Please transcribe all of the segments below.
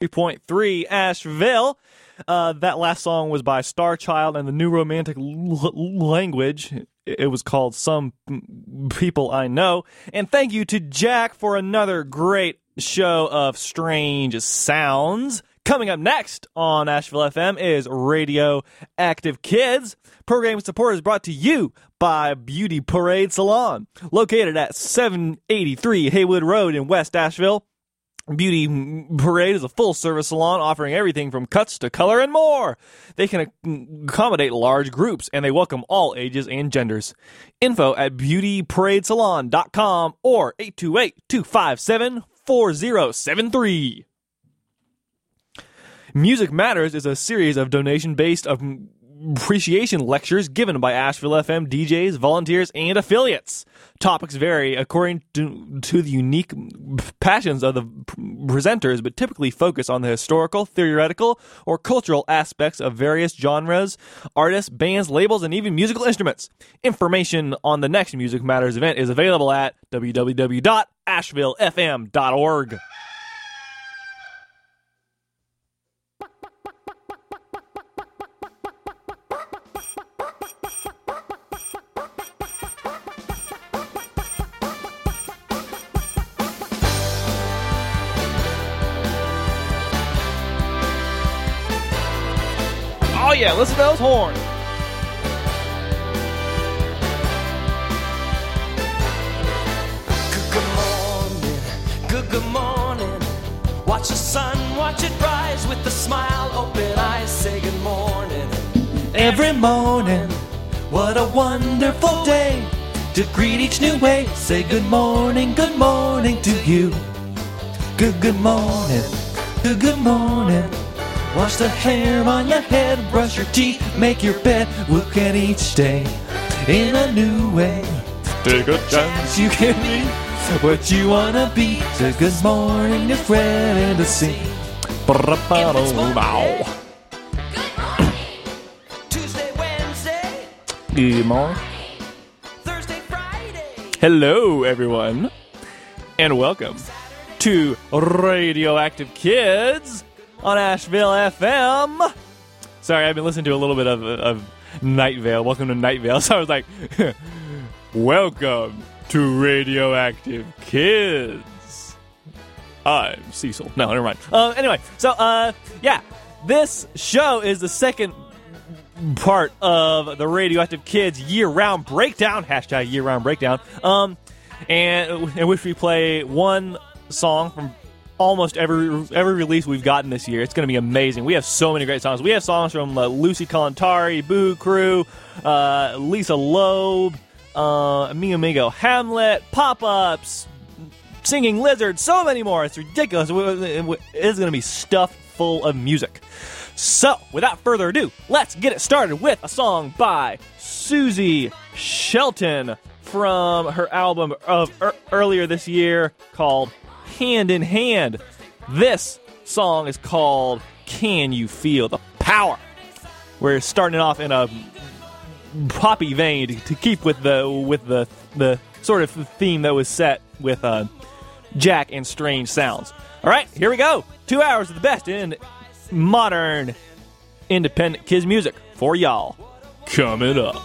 3.3 Asheville. Uh, that last song was by Star Child and the New Romantic L- Language. It was called Some People I Know. And thank you to Jack for another great show of strange sounds. Coming up next on Asheville FM is Radio Active Kids. Program support is brought to you by Beauty Parade Salon, located at 783 Haywood Road in West Asheville. Beauty Parade is a full service salon offering everything from cuts to color and more. They can accommodate large groups and they welcome all ages and genders. Info at beautyparadesalon.com or 828 257 4073. Music Matters is a series of donation based um, appreciation lectures given by Asheville FM DJs, volunteers, and affiliates. Topics vary according to, to, the unique passions of the presenters, but typically focus on the historical, theoretical, or cultural aspects of various genres, artists, bands, labels, and even musical instruments. Information on the next Music Matters event is available at www.ashevillefm.org. yeah, listen to those horns. Good good morning, good morning. Watch the sun, watch it rise with a smile, open eyes. Say good morning every morning. What a wonderful day to greet each new way. Say good morning, good morning to you. Good good morning, good good morning. Wash the hair on your head, brush your teeth, make your bed, look at each day in a new way. Take a chance. You can be what you wanna be. So good morning is ready to Wednesday, Good morning. Tuesday, Wednesday, Thursday, Friday. Hello, everyone, and welcome to Radioactive Kids on Asheville FM. Sorry, I've been listening to a little bit of, of Night Vale. Welcome to Night Vale. So I was like, welcome to Radioactive Kids. I'm Cecil. No, never mind. Uh, anyway, so uh, yeah, this show is the second part of the Radioactive Kids year-round breakdown. Hashtag year-round breakdown. Um, and in which we play one song from almost every every release we've gotten this year. It's going to be amazing. We have so many great songs. We have songs from uh, Lucy Kalantari, Boo Crew, uh, Lisa Loeb, uh, Mi Amigo Hamlet, Pop Ups, Singing Lizard, so many more. It's ridiculous. It's going to be stuffed full of music. So, without further ado, let's get it started with a song by Suzi Shelton from her album of er- earlier this year called Hand in Hand. This song is called Can You Feel the Power? We're starting off in a poppy vein to, keep with the with the the sort of theme that was set with uh, Jack and Strange Sounds. All right, here we go. Two hours of the best in modern independent kids music for y'all. Coming up.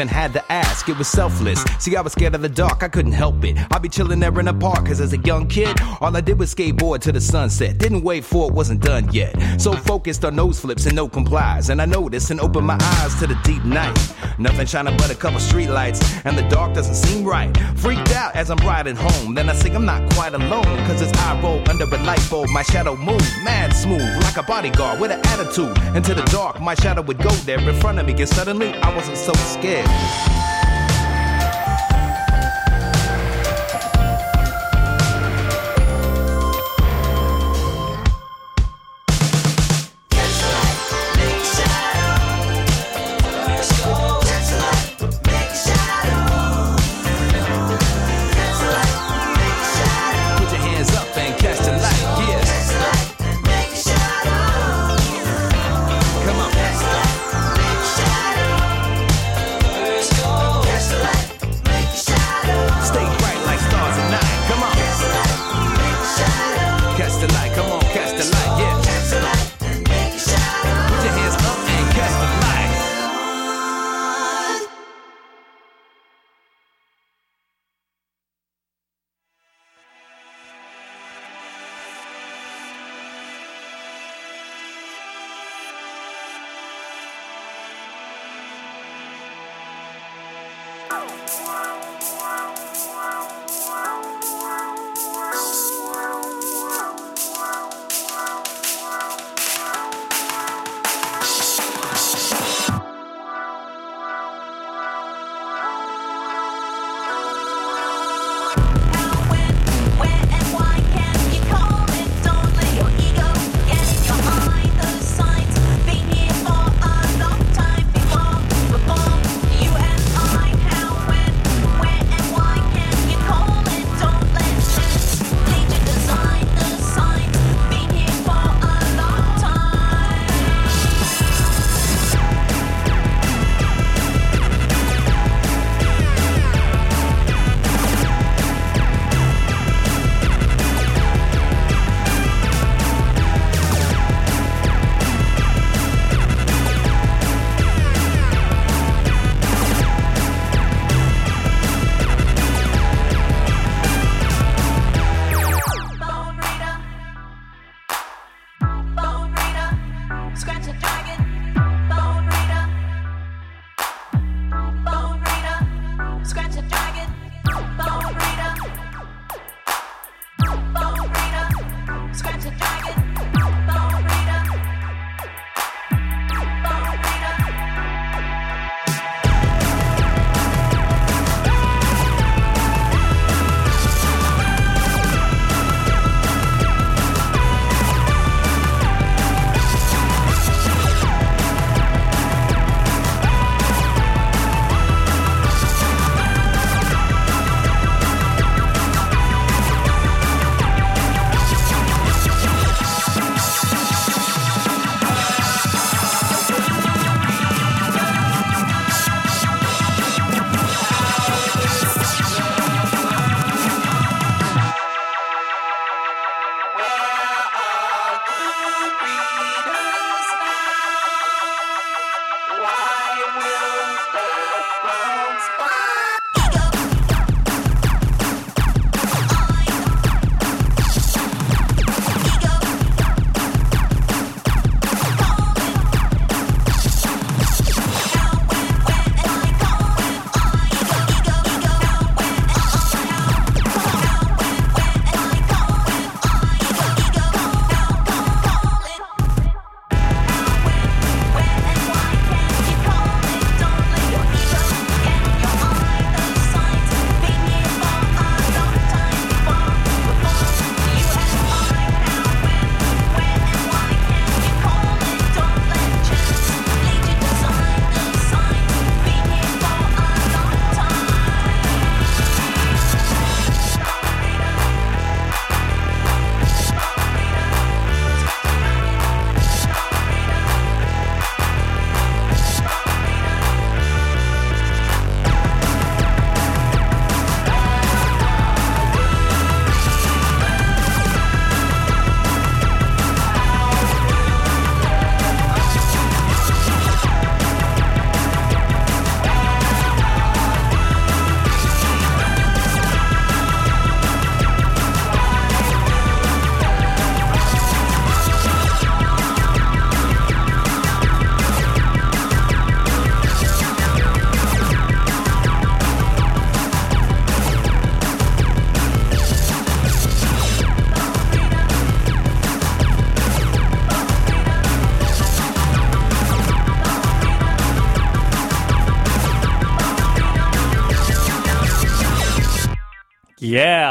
even had that it was selfless. See, I was scared of the dark, I couldn't help it. I'd be chilling there in the park, cause as a young kid, all I did was skateboard to the sunset. Didn't wait for it, wasn't done yet. So focused on nose flips and no complies. And I noticed and opened my eyes to the deep night. Nothing shining but a couple streetlights, and the dark doesn't seem right. Freaked out as I'm riding home, then I think I'm not quite alone, cause as I roll under a light bulb, my shadow moves mad smooth, like a bodyguard with an attitude. Into the dark, my shadow would go there in front of me, cause suddenly I wasn't so scared.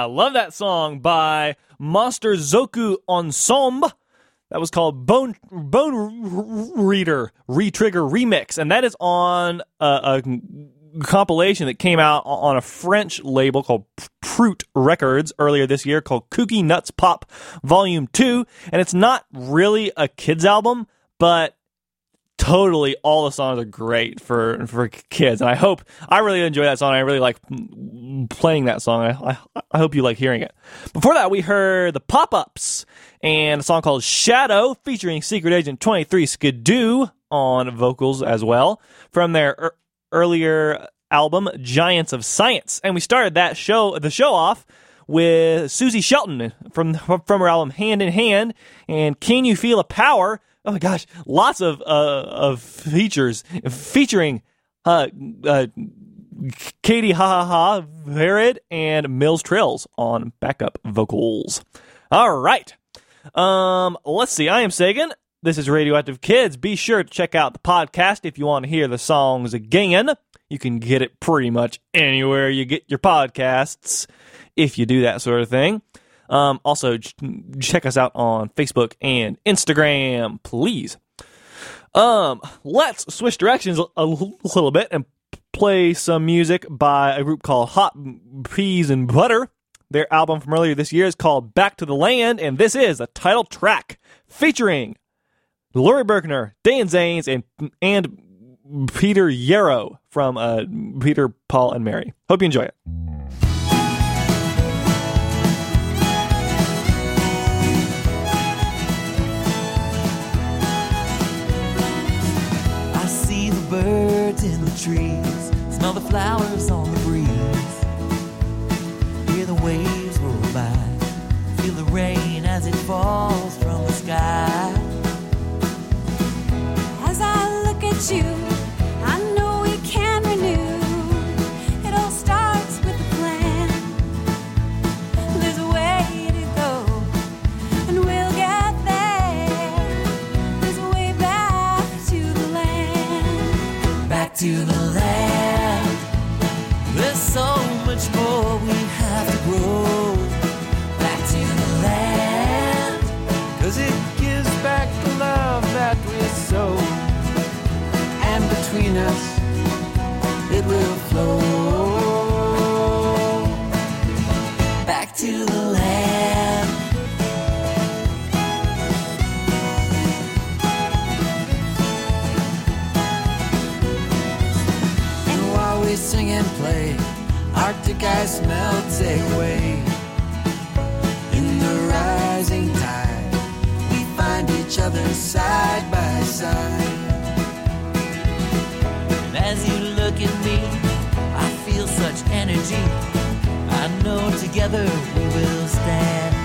Love that song by Monster Zoku Ensemble. That was called Bone Bone Reader Retrigger Remix, and that is on a, a compilation that came out on a French label called Proot Records earlier this year, called Kooky Nuts Pop Volume Two. And it's not really a kids album, but totally all the songs are great for for kids and i hope i really enjoy that song i really like playing that song i, I, I hope you like hearing it. Before that we heard the pop-ups and a song called shadow featuring secret agent 23 skidoo on vocals as well from their er- earlier album giants of science. And we started that show the show off with Suzi Shelton from from her album Hand in Hand and Can You Feel a Power oh my gosh, lots of uh, of features featuring uh, uh, Katie Ha Ha Ha, and Mills Trills on backup vocals. All right. Um, let's see. I am Sagan. This is Radioactive Kids. Be sure to check out the podcast if you want to hear the songs again. You can get it pretty much anywhere you get your podcasts if you do that sort of thing. Um, also, ch- check us out on Facebook and Instagram, please. Um, let's switch directions a, little bit and play some music by a group called Hot Peas and Butter. Their album from earlier this year is called Back to the Land, and this is a title track featuring Laurie Berkner, Dan Zanes, and and Peter Yarrow from uh, Peter, Paul, and Mary. Hope you enjoy it. Birds in the trees, smell the flowers on the breeze, hear the waves roll by, feel the rain as it falls from the sky. As I look at you, to the land. There's so much more we have to grow. Back to the land. Cause it gives back the love that we sow. And between us, it will flow. Arctic ice melts away. In the rising tide, we find each other side by side. And as you look at me, I feel such energy. I know together we will stand.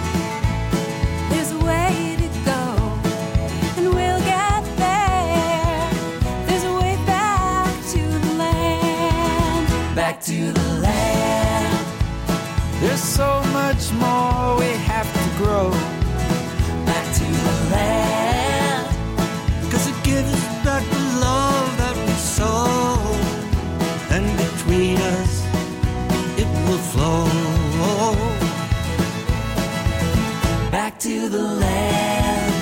Much more we have to grow. Back to the land. Cause it gives back the love that we sow. And between us, it will flow. Back to the land.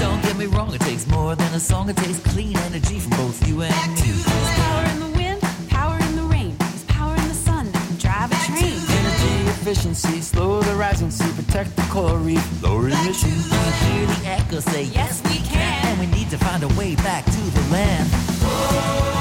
Don't get me wrong, it takes more than a song. It takes clean energy from both you and me. Efficiency, slow the rising sea, protect the coral reef, lower emissions. We hear the echo say, Yes, we can. and we need to find a way back to the land. Back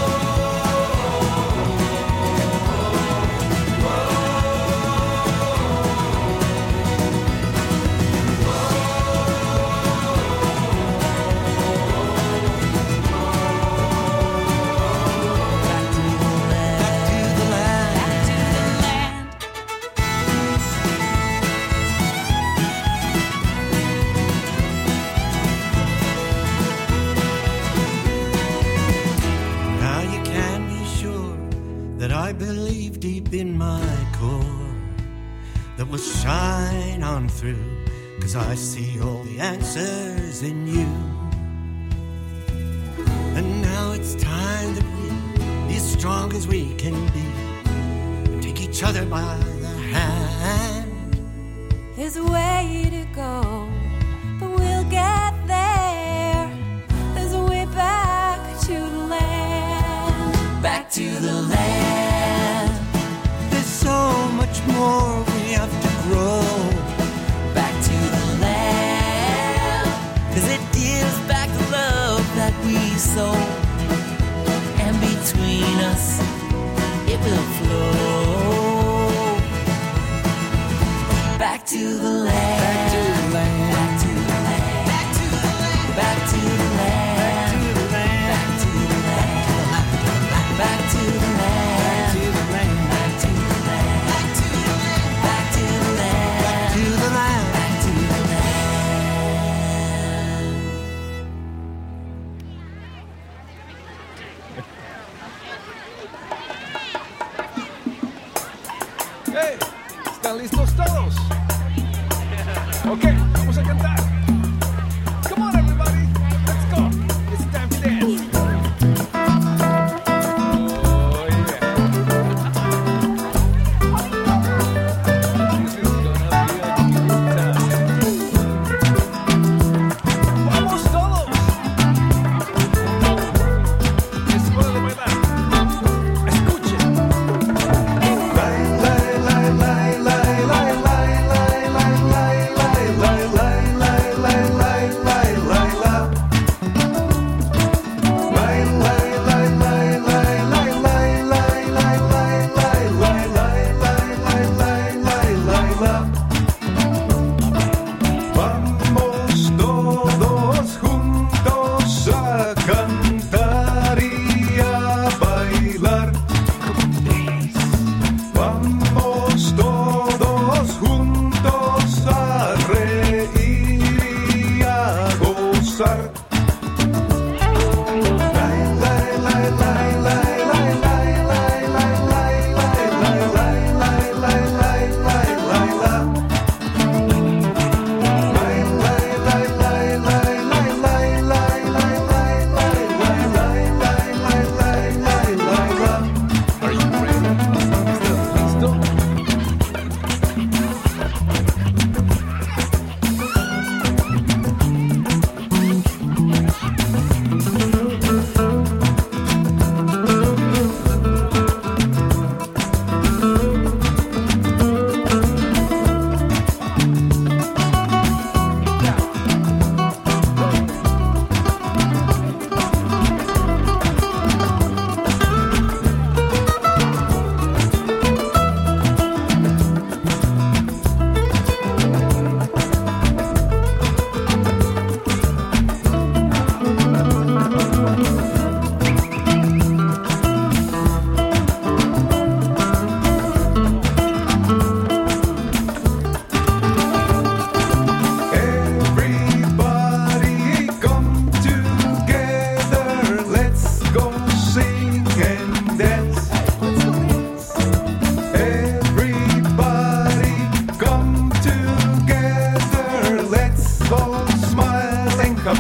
believe deep in my core that will shine on through, cause I see all the answers in you. And now it's time that we be as strong as we can be and take each other by the hand. There's a way to go,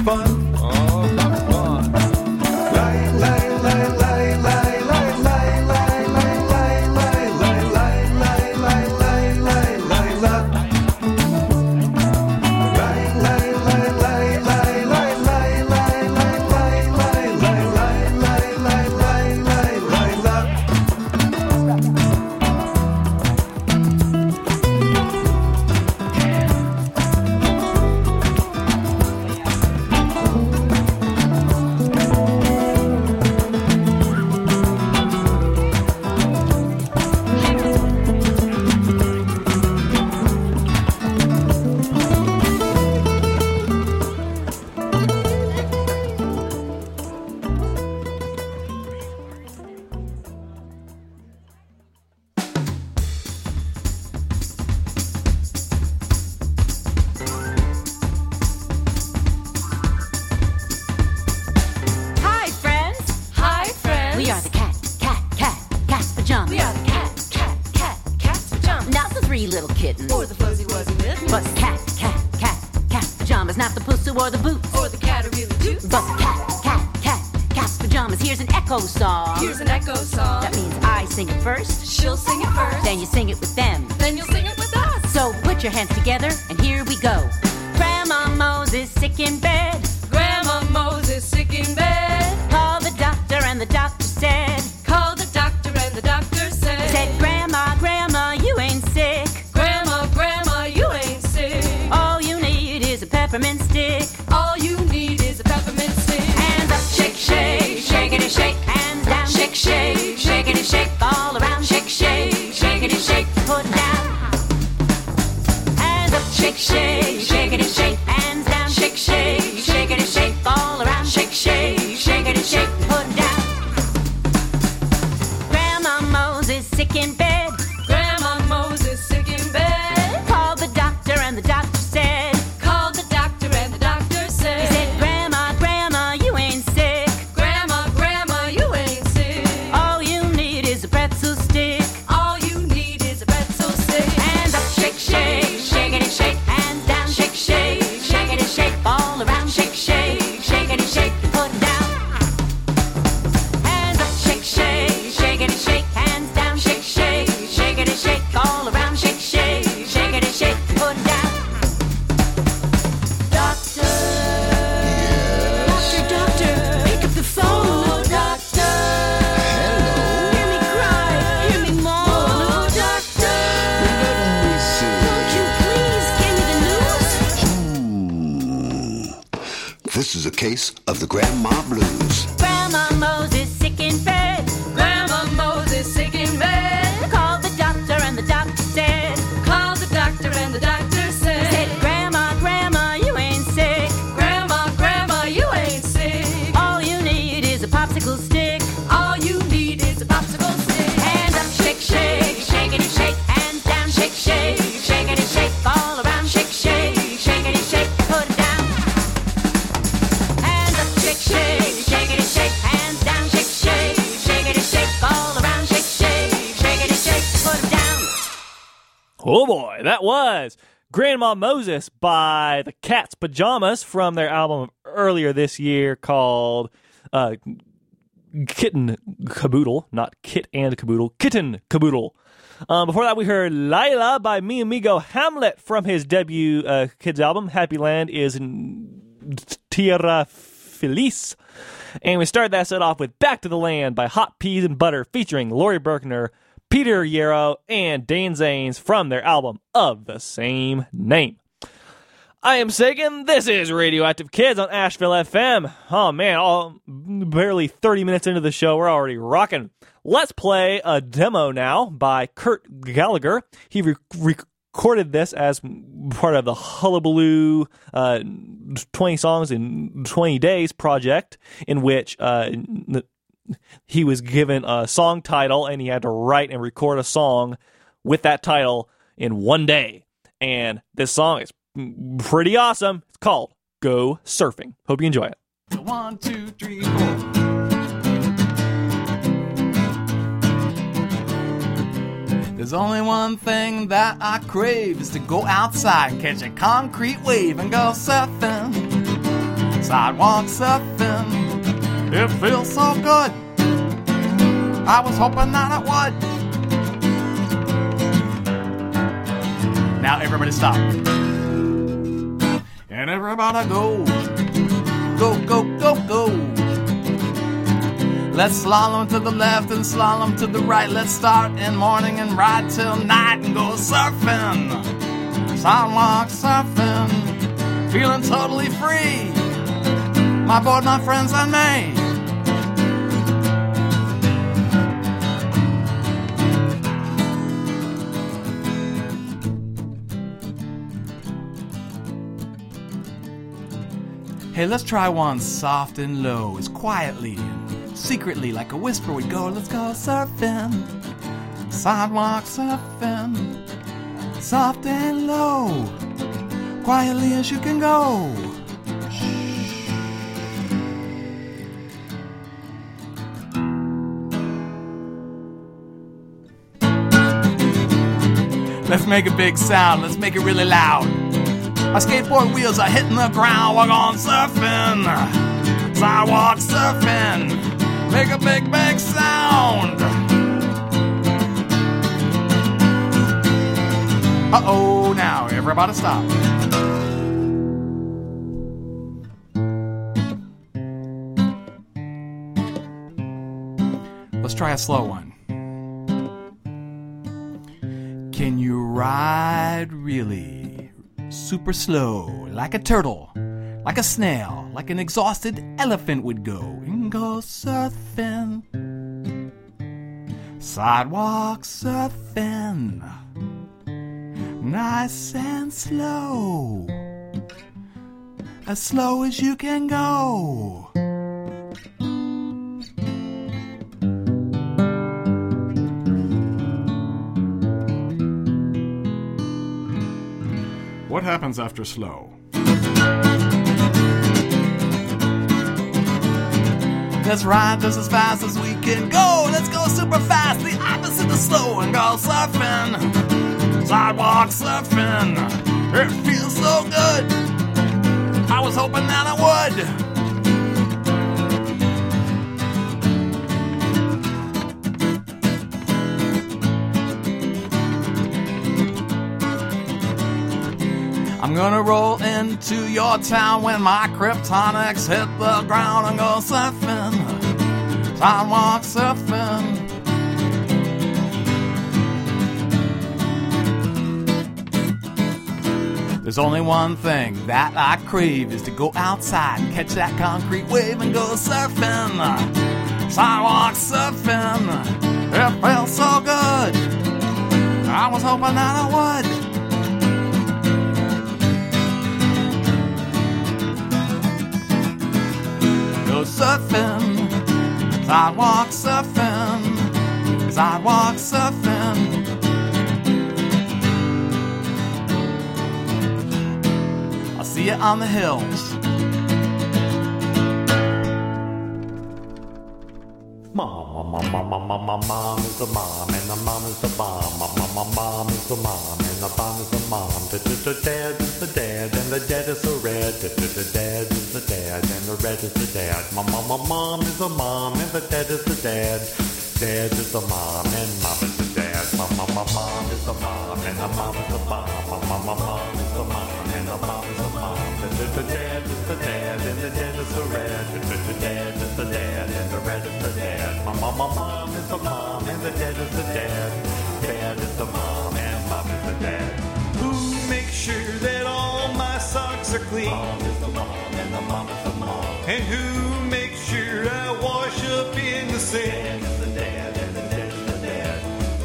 fun. Grandma Moses by the Cat's Pajamas from their album earlier this year called uh, Kitten Caboodle, not Kit and Caboodle, Kitten Caboodle. Um, before that, we heard Lila by Mi Amigo Hamlet from his debut uh, kids album. Happy Land is Tierra Feliz. And we started that set off with Back to the Land by Hot Peas and Butter featuring Laurie Berkner, Peter Yarrow, and Dane Zanes from their album of the same name. I am Sagan. This is Radioactive Kids on Asheville FM. Oh man, all barely 30 minutes into the show, we're already rocking. Let's play a demo now by Kurt Gallagher. He re- recorded this as part of the Hullabaloo uh, 20 Songs in 20 Days project, in which uh, he was given a song title and he had to write and record a song with that title in one day. And this song is pretty awesome. It's called Go Surfing. Hope you enjoy it. One, two, three, four. There's only one thing that I crave is to go outside, catch a concrete wave, and go surfing. Sidewalk surfing. It feels so good. I was hoping that it would. Now everybody stop. And everybody go. Go, go, go, go. Let's slalom to the left and slalom to the right. Let's start in morning and ride till night and go surfing. Sidewalk surfing. Feeling totally free. My board, my friends, and me. Hey, let's try one soft and low, as quietly and secretly, like a whisper, we go. Let's go surfing, sidewalk surfing, soft and low, quietly as you can go. Let's make a big sound. Let's make it really loud. My skateboard wheels are hitting the ground. We're going surfing. Sidewalk surfing. Make a big, big sound. Uh oh, now everybody stop. Let's try a slow one. Ride really super slow, like a turtle, like a snail, like an exhausted elephant would go and go surfing? Sidewalk surfing, nice and slow, as slow as you can go. What happens after slow? Let's ride just as fast as we can go. Let's go super fast, the opposite of slow, and go surfing. Sidewalk surfing. It feels so good. I was hoping that I would. Gonna roll into your town when my kryptonics hit the ground and go surfing. Sidewalk surfing. There's only one thing that I crave is to go outside and catch that concrete wave and go surfing. Sidewalk surfing. It feels so good. I was hoping that I would. Surfing, sidewalk surfing, sidewalk surfing. I'll see you on the hills. Mom, mom, mom, mom, mom, is the mom, and the mom is the mom. Mom, mom, mom, is the mom, and the mom is the mom. Da, da, da, dad is the dad, and the dad is the red. Da, da, da, dad is the dad, and the red is the dad. Mom, mom, mom, is the mom, and the dad is the dad. Dad is the mom, and mom is the dad. Mom, mom, mom, is the mom, and the mom is the mom. Mom, mom, mom, is the mom, and the mom is the mom. Da, da, da, dad is the dad, and the dad is the red. Da, dad is the dad, and the red is the dad. Mom, mom, mom, mom is the mom, and the dad is the dad. Dad is the mom, and mom is the dad. Who makes sure that all my socks are clean? Mom is the mom, and the mom is the mom. And who makes sure I wash up in the sink? Dad is the dad, and the dad is the dad.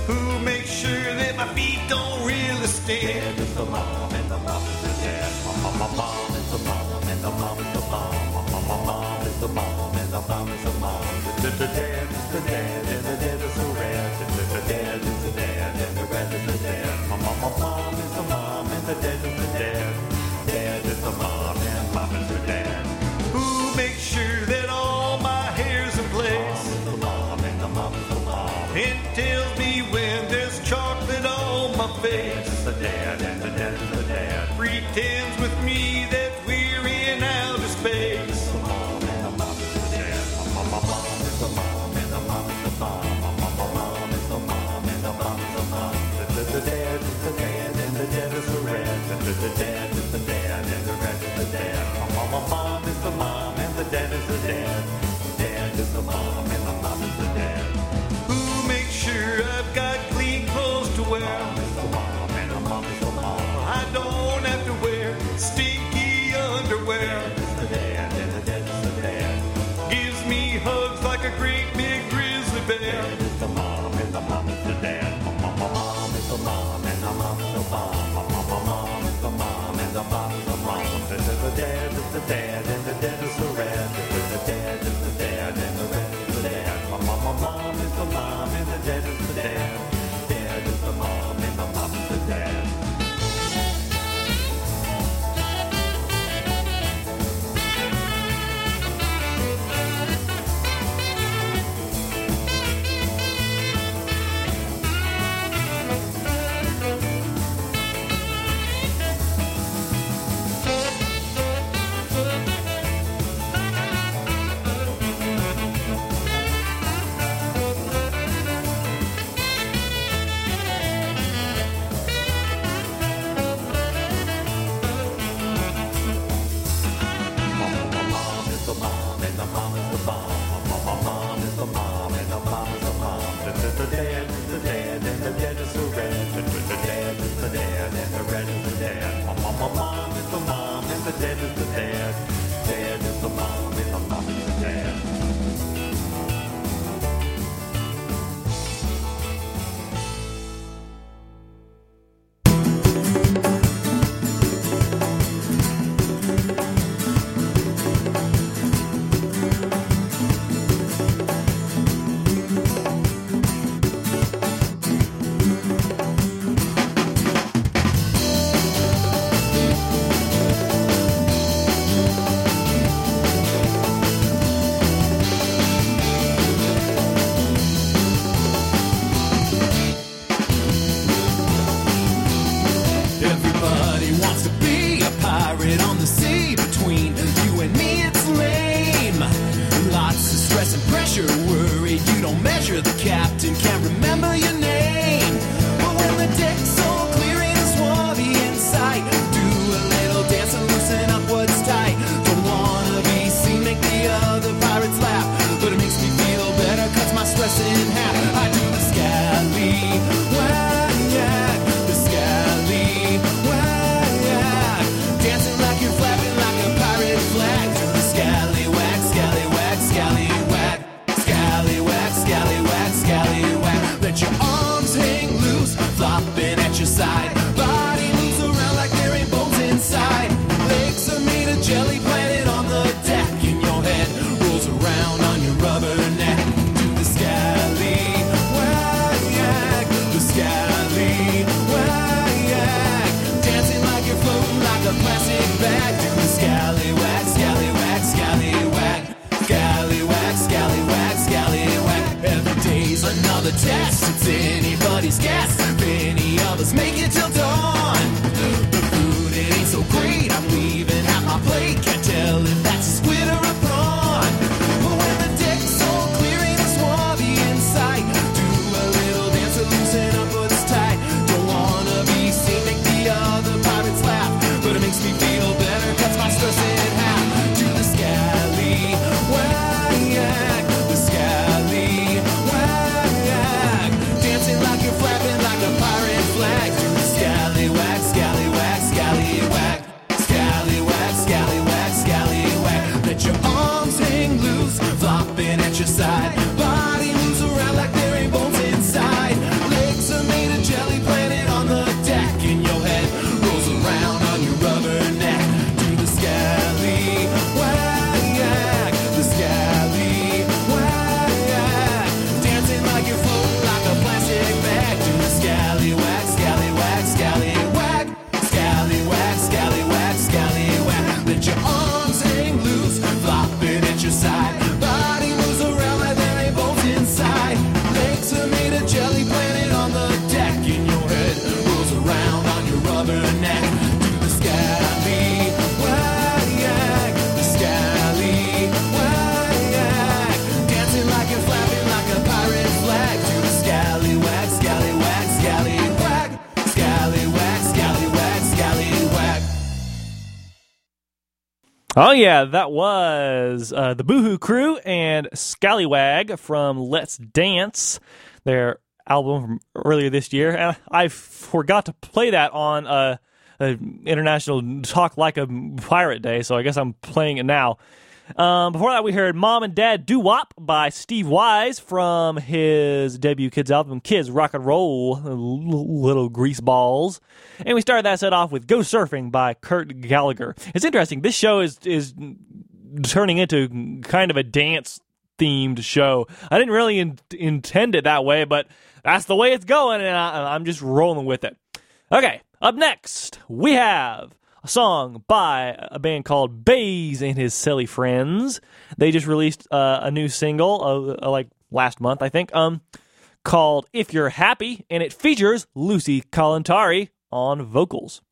Who makes sure that my feet don't really stink? Dad is the mom, and the mom is the dad. Mom, mom, mom is the mom, and the mom is the mom. Mom, mom, mom is the mom, and the mom is the mom. The, dad is the dad, and the dad is the red. The, dad is the dad, and the red is the dad. Mom, mom, mom, mom is the mom, and the dad is the dad. Dad is the mom, and mom is the dad. Who makes sure that all my hair's in place? Mom is the mom, and the mom is the mom. It tells me when there's chocolate on my face. the dad, and the dad is the dad. Pretends The, dad is the dad, and the red is the dad. Mom, mom, mom is the mom, and the dad is the dad. The Dad is the mom, and the mom is the dad. Who makes sure I've got clean clothes to wear? Mom is the mom, and the mom is the mom. I don't have to wear stinky underwear. Dad and the dad is the red. And the dad is the dad, and the red is the dad. My mom, my mom is the mom and the dad is the dad. Oh yeah, that was uh, the Boo Hoo Crew and Scallywag from Let's Dance, their album from earlier this year. And I forgot to play that on uh, International Talk Like a Pirate Day, so I guess I'm playing it now. Um, before that, we heard Mom and Dad Do Wop by Steve Wyse from his debut kids album, Kids Rock and Roll, Little Grease Balls. And we started that set off with Go Surfing by Kurt Gallagher. It's interesting. This show is, is turning into kind of a dance themed show. I didn't really in- intend it that way, but that's the way it's going, and I, I'm just rolling with it. Okay, up next, we have a song by a band called Baze and his Silly Friends. They just released uh, a new single, uh, uh, like last month, I think, um, called If You're Happy, and it features Lucy Kalantari on vocals.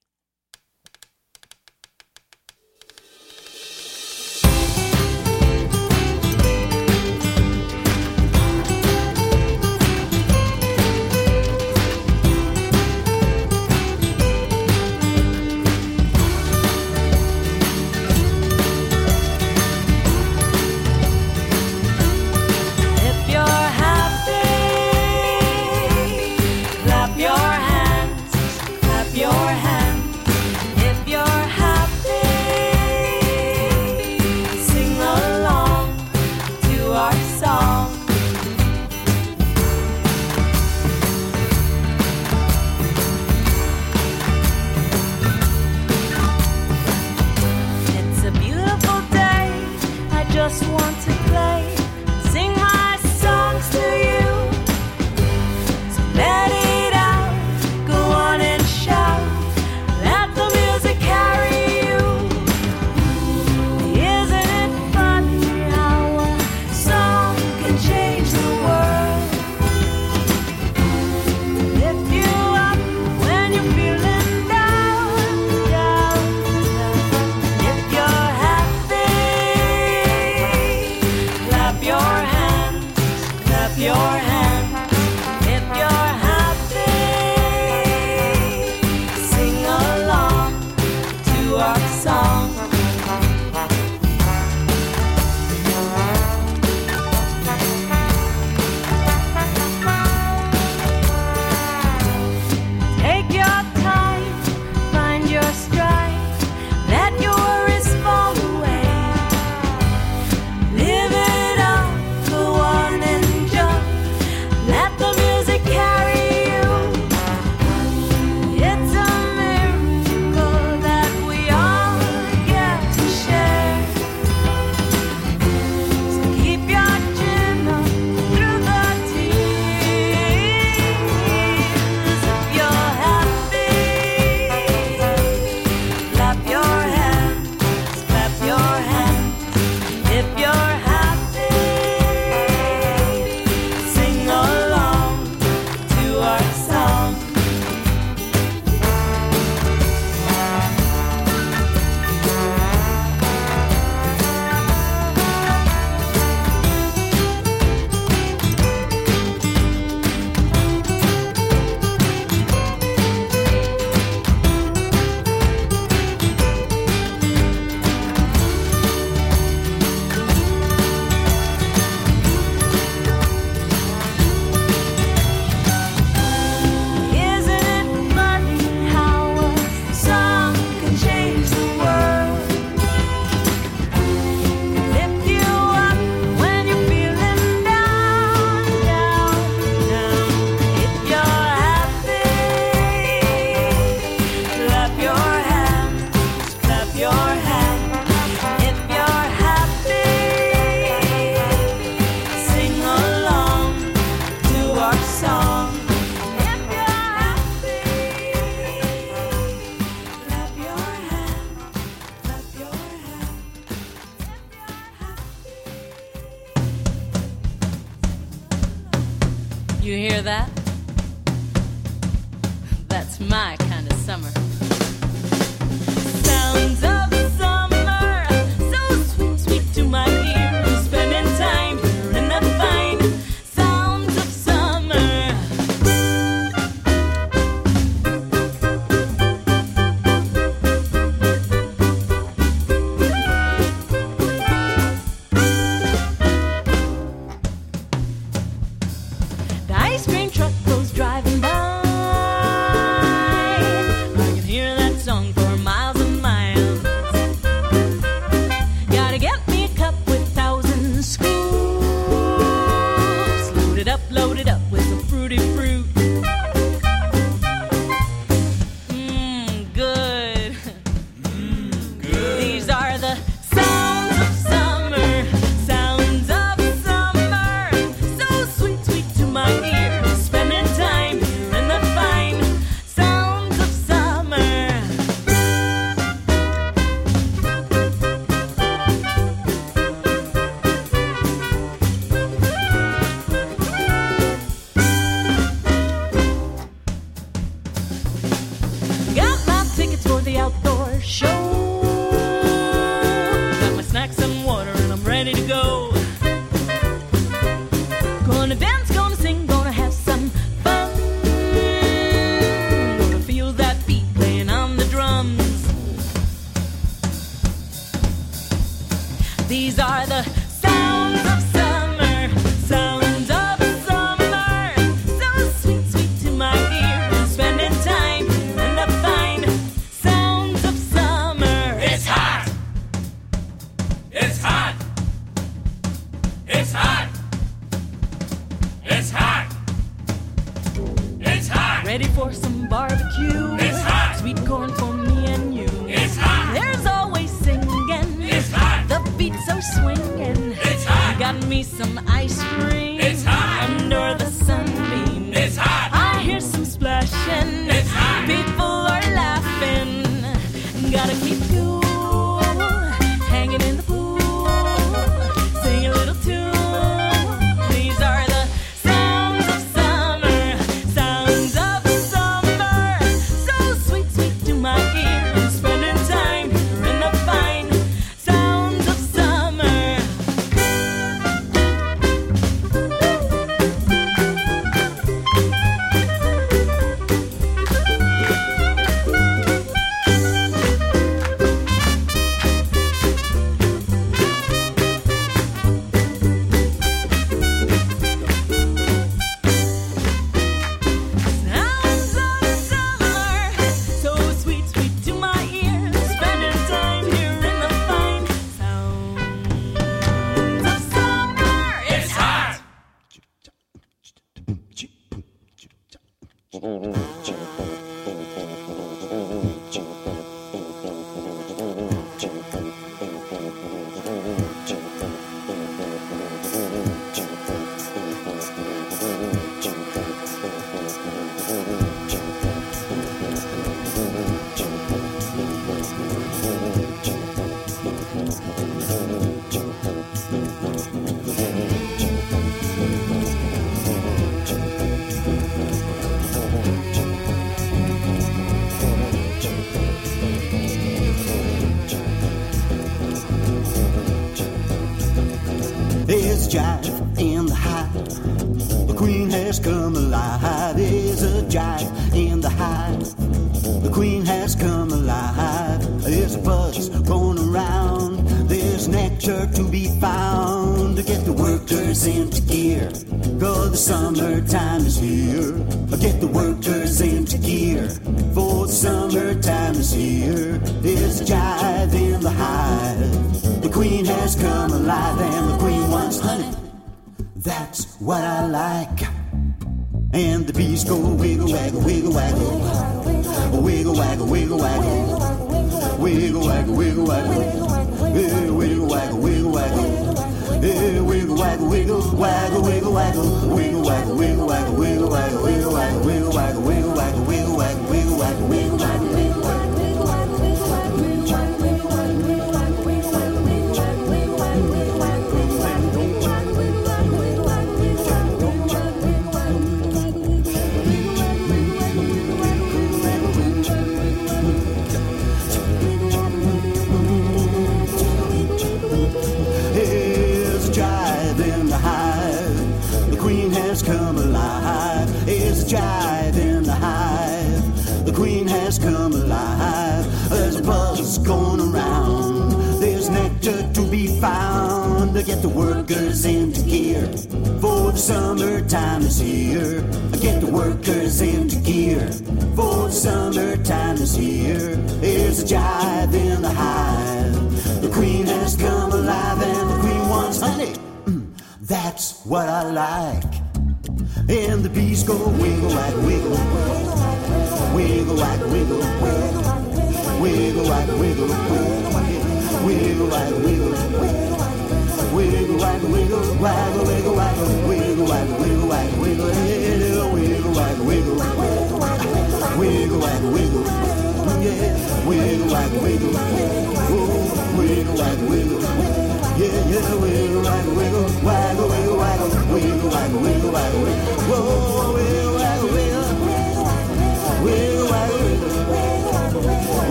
These are the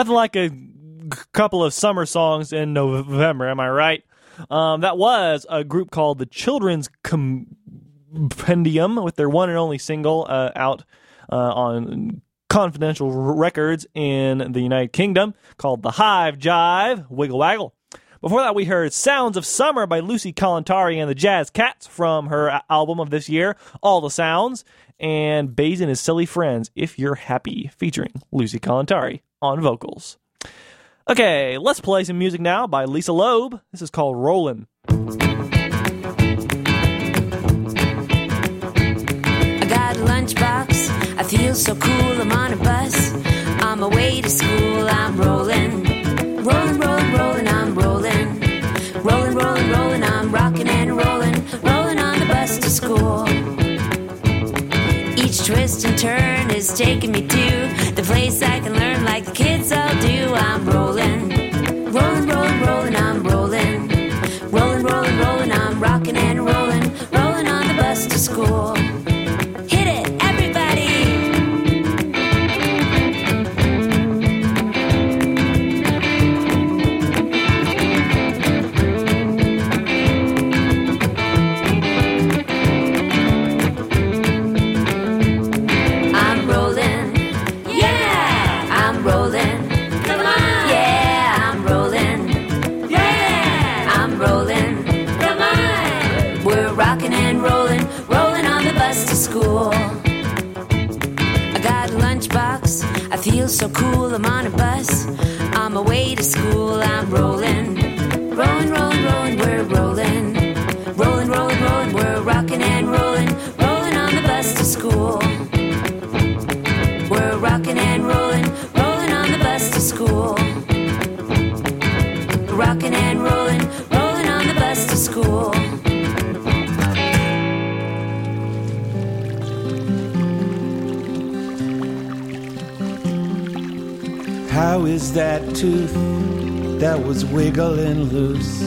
nothing like a couple of summer songs in November, am I right? Um, that was a group called the Children's Compendium with their one and only single uh, out uh, on Confidential Records in the United Kingdom called The Hive Jive Wiggle Waggle. Before that, we heard Sounds of Summer by Lucy Kalantari and the Jazz Cats from her album of this year, All the Sounds, and Baze and His Silly Friends, If You're Happy, featuring Lucy Kalantari on vocals. Okay, let's play some music now by Lisa Loeb. This is called Rollin'. I got a lunchbox. I feel so cool. I'm on a bus. On my way to school. I'm rolling. Rolling, rolling, rolling. I'm rolling. Rolling, rolling, rolling. I'm rocking and rolling. Rolling on the bus to school. Each twist and turn is taking me to the place I can kids all do. I'm rolling. Rolling, rolling, rolling. I'm rolling. Rolling, rolling, rolling. I'm rocking and rolling. Rolling on the bus to school. Cool. I'm on a bus. On my way to school. I'm rolling, rolling, rolling, rolling. We're rolling, rolling, rolling, rolling. We're rocking and rolling, rolling on the bus to school. We're rocking and rolling, rolling on the bus to school. Rocking and rolling, rolling on the bus to school. How is that tooth that was wiggling loose?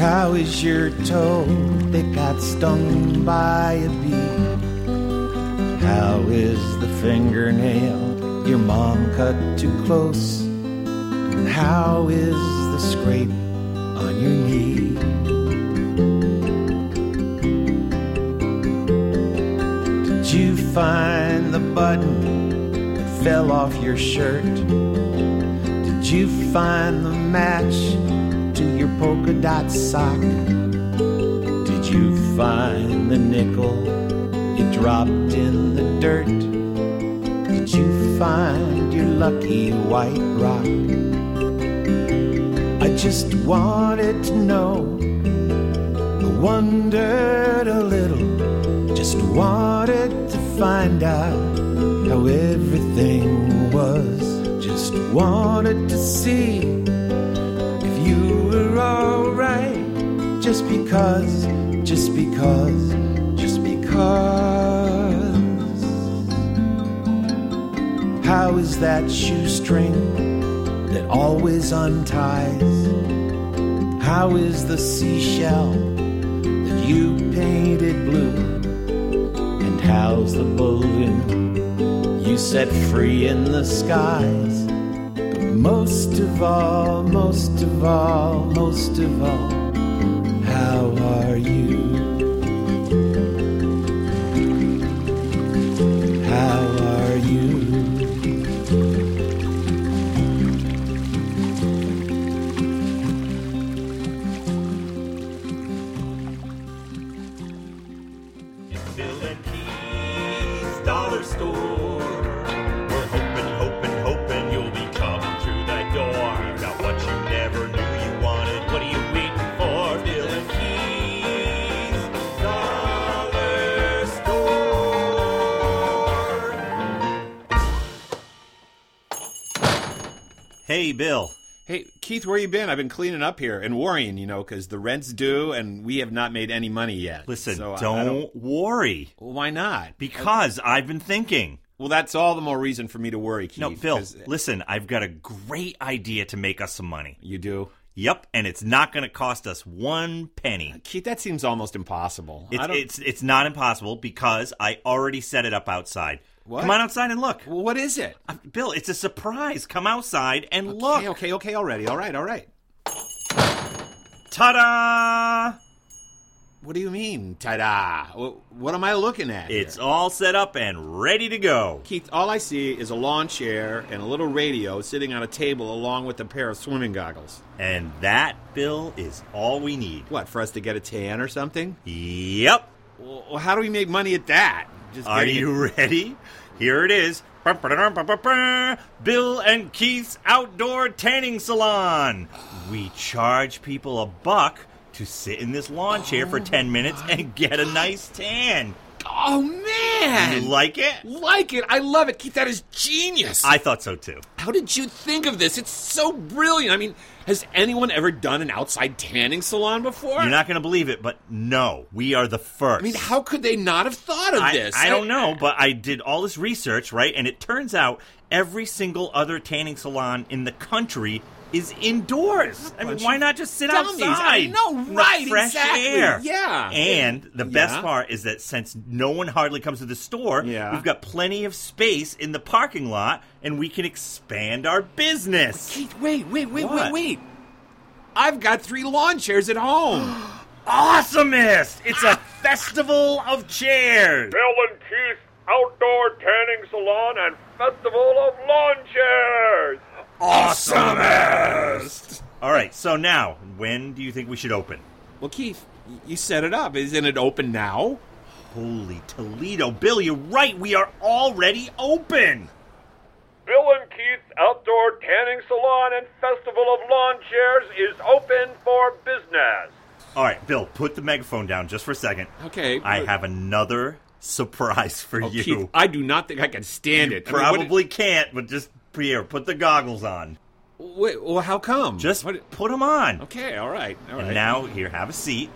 How is your toe that got stung by a bee? How is the fingernail your mom cut too close? And how is the scrape on your knee? Did you find the button fell off your shirt? Did you find the match to your polka dot sock? Did you find the nickel you dropped in the dirt? Did you find your lucky white rock? I just wanted to know. I wondered a little, just wanted to find out how everything was. Just wanted to see if you were alright. Just because, just because, just because. How is that shoestring that always unties? How is the seashell that you painted blue? And how's the balloon set free in the skies? But most of all, most of all, most of all, Hey, Bill. Hey, Keith, where you been? I've been cleaning up here and worrying, you know, because the rent's due and we have not made any money yet. Listen, So don't, I don't- worry. Why not? Because I've been thinking. Well, that's all the more reason for me to worry, Keith. No, Bill, listen, I've got a great idea to make us some money. You do? Yep, and it's not going to cost us one penny. Uh, Keith, that seems almost impossible. It's, it's it's not impossible because I already set it up outside. What? Come on outside and look. Well, what is it? Uh, Bill, it's a surprise. Come outside and look. Okay, okay, okay, already. All right, all right. Ta-da! What do you mean, ta-da? What am I looking at? It's here? all set up and ready to go. Keith, all I see is a lawn chair and a little radio sitting on a table along with a pair of swimming goggles. And that, Bill, is all we need. What, for us to get a tan or something? Yep. Well, how do we make money at that? Just Are you ready? Here it is. Bill and Keith's Outdoor Tanning Salon. We charge people a buck to sit in this lawn chair for 10 minutes and get a nice tan. Oh man! You like it? Like it. I love it. Keith, that is genius. I thought so too. How did you think of this? It's so brilliant. I mean, has anyone ever done an outside tanning salon before? You're not going to believe it, but no, we are the first. I mean, how could they not have thought of I, this? I don't know, but I did all this research, right? And it turns out every single other tanning salon in the country is indoors. I mean, why not just sit dummies. outside? I know, in the right, Fresh exactly. air. Yeah. And the best part is that since no one hardly comes to the store, Yeah. we've got plenty of space in the parking lot, and we can expand our business. Keith, wait, wait, wait, What? wait, wait. I've got three lawn chairs at home. Awesomest! It's a festival of chairs. Bill and Keith Outdoor Tanning Salon and Festival of Lawn Chairs. Awesomest! All right, so now, when do you think we should open? well, Keith, you set it up. Isn't it open now? Holy Toledo. Bill, you're right. We are already open. Bill and Keith's Outdoor Tanning Salon and Festival of Lawn Chairs is open for business. All right, Bill, put the megaphone down just for a second. Okay. I but- have another surprise for Oh, you. Keith, I do not think I can stand it. I mean, what- Probably can't, but just here, put the goggles on. Wait, well, how come? Just put them on. Okay, all right, all and now, here, have a seat.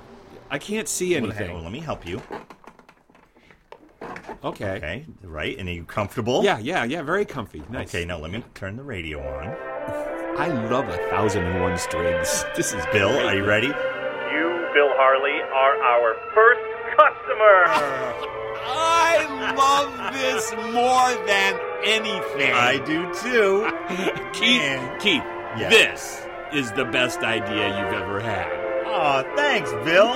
I can't see Well, anything. hang on, let me help you. Okay. Okay, right, and are you comfortable? Yeah, yeah, yeah. Very comfy. Nice. Okay, now let me turn the radio on. I love a thousand and one strings. This is Bill, great. are you ready? You, Bill Harley, are our first customer. I love this more than anything. I do too. Keith, And- Keith, Yeah. this is the best idea you've ever had. Oh, thanks, Bill.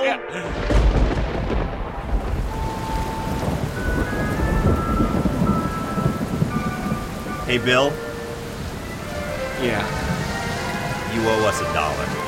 Hey, Bill, Yeah. you owe us a dollar.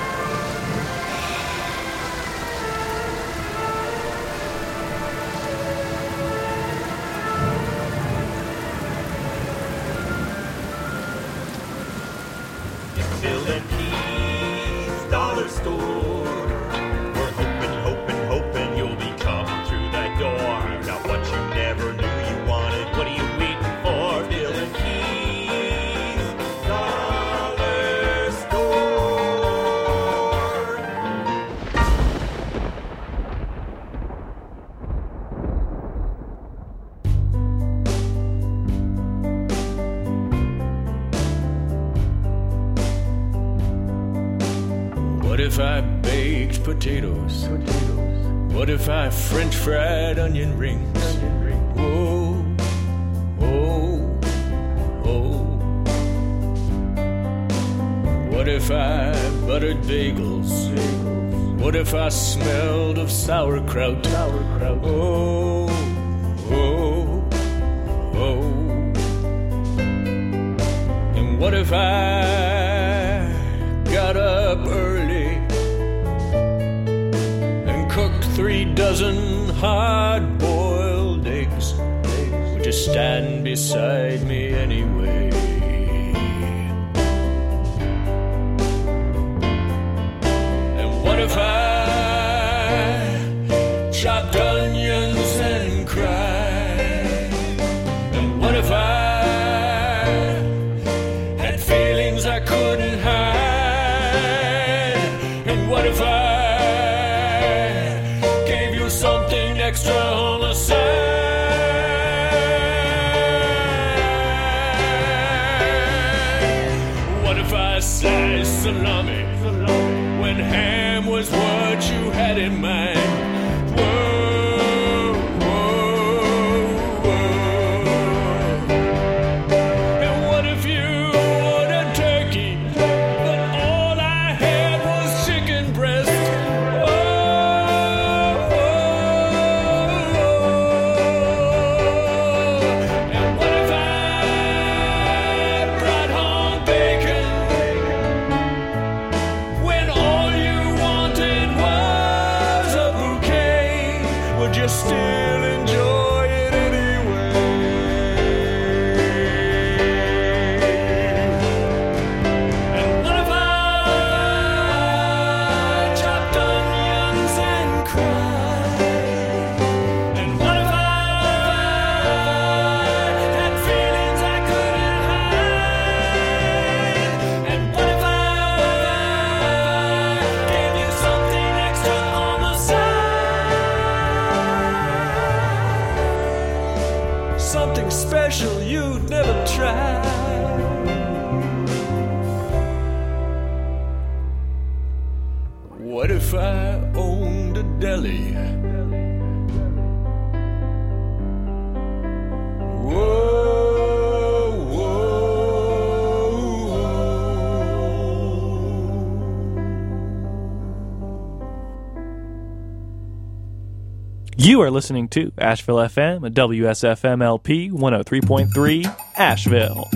You are listening to Asheville FM at WSFM LP 103.3 Asheville.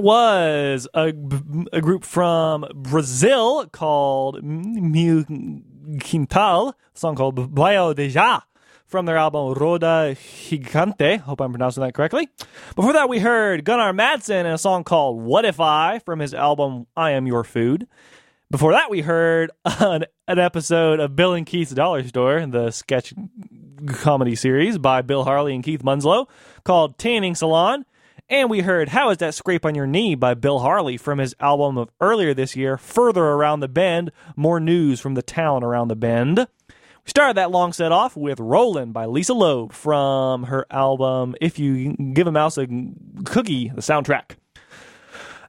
Was a, a group from Brazil called Meu Quintal, song called Baio de Ja from their album Roda Gigante. Hope I'm pronouncing that correctly. Before that, we heard Gunnar Madsen and a song called What If I from his album I Am Your Food. Before that, we heard an, an episode of Bill and Keith's Dollar Store, the sketch comedy series by Bill Harley and Keith Munslow, called Tanning Salon. And we heard How Is That Scrape on Your Knee by Bill Harley from his album of earlier this year, Further Around the Bend, More News from the Town Around the Bend. We started that long set off with Rollin' by Lisa Loeb from her album If You Give a Mouse a Cookie, the soundtrack.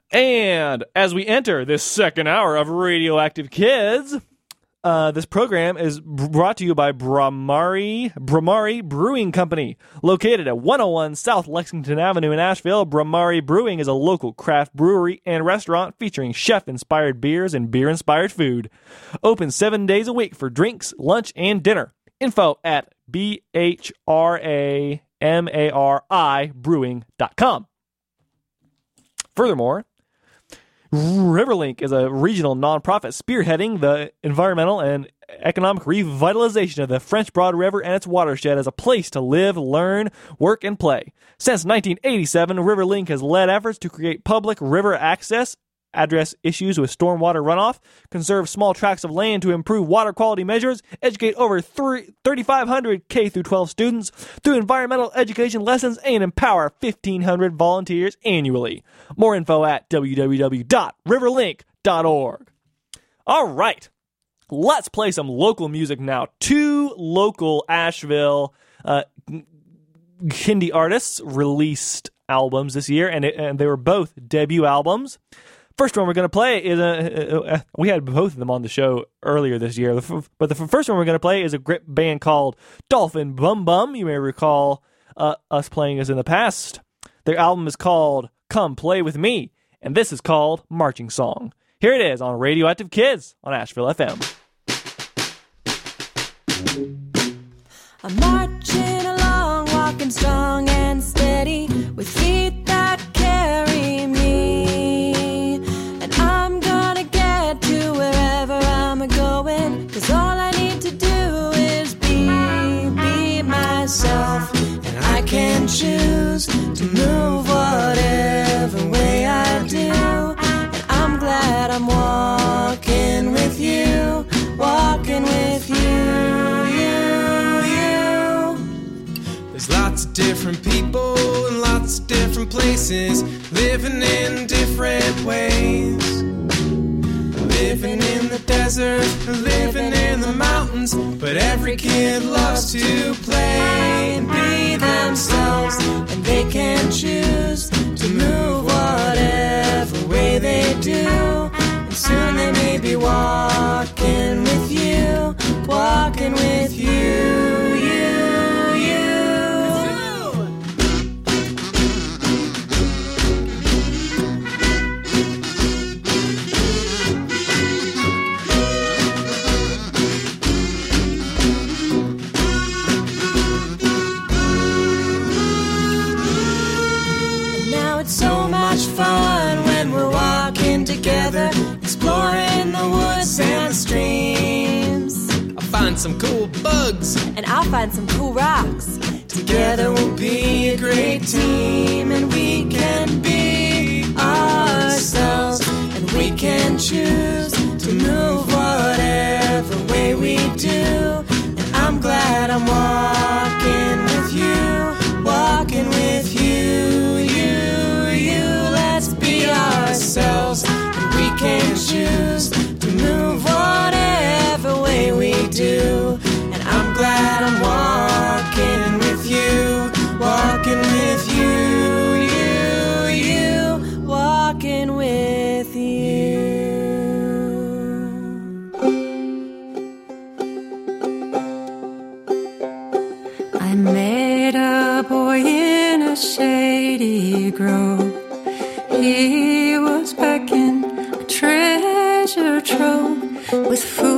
And as we enter this second hour of Radioactive Kids, uh, this program is brought to you by Bhramari Bhramari Brewing Company, located at 101 South Lexington Avenue in Asheville. Bhramari Brewing is a local craft brewery and restaurant featuring chef-inspired beers and beer-inspired food. Open seven days a week for drinks, lunch, and dinner. Info at b h r a m a r i brewing.com. Furthermore, Riverlink is a regional nonprofit spearheading the environmental and economic revitalization of the French Broad River and its watershed as a place to live, learn, work, and play. Since 1987, Riverlink has led efforts to create public river access, address issues with stormwater runoff, conserve small tracts of land to improve water quality measures, educate over 3,500 K through 12 students through environmental education lessons, and empower 1,500 volunteers annually. More info at www.riverlink.org. All right, let's play some local music now. Two local Asheville uh, artists released albums this year, and, it, and they were both debut albums. First one we're going to play is a. We had both of them on the show earlier this year, but the first one we're going to play is a great band called Dolphin Bum Bum. You may recall uh, us playing this in the past. Their album is called Come Play With Me, and this is called Marching Song. Here it is on Radioactive Kids on Asheville FM. I'm marching along, walking strong and steady, with feet do. And I'm glad I'm walking with you, walking with you, you, you. There's lots of different people and lots of different places, living in different ways. Living in the desert, living in the mountains, but every kid loves to play and be themselves, and they can choose to move whatever way they do. And soon they may be walking with you, walking with you, you. Streams. I'll find some cool bugs, and I'll find some cool rocks. Together we'll be a great team, and we can be ourselves, and we can choose to move whatever way we do. And I'm glad I'm walking with you, walking with you, you, you. Let's be ourselves, and we can choose move whatever way we do. And I'm glad I'm walking with you, walking with you, you, you, walking with you. I met a boy in a shady grove. He with food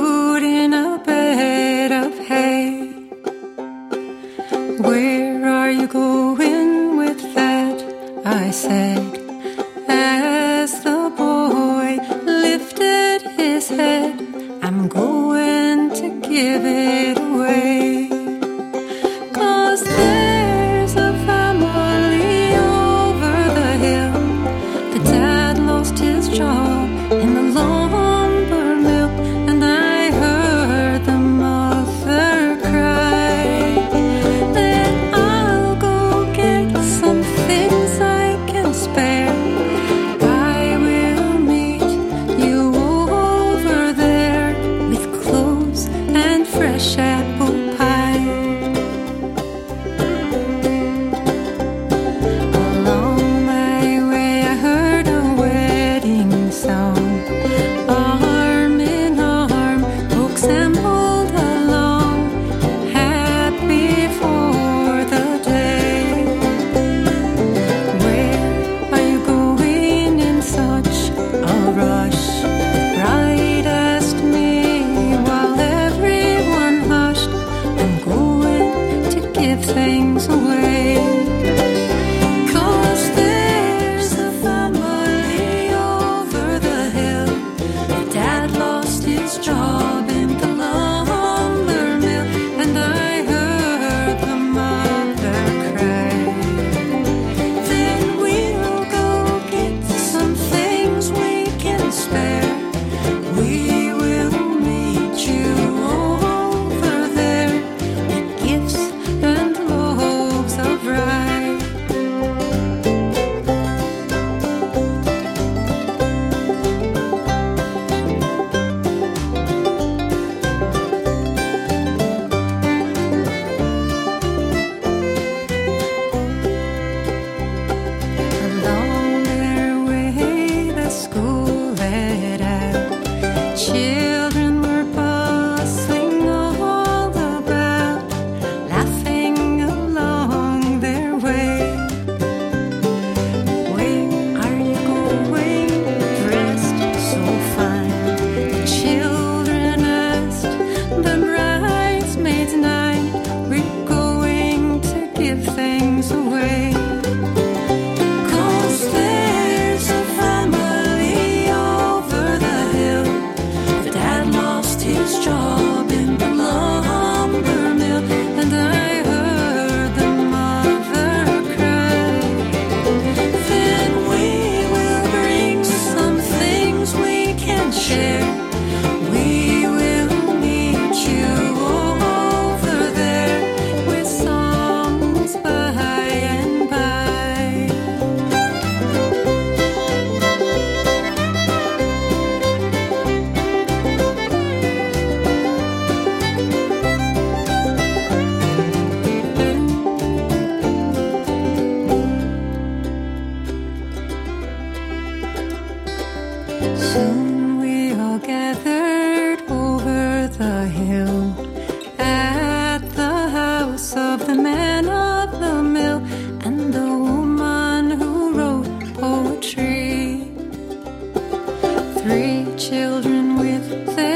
Ph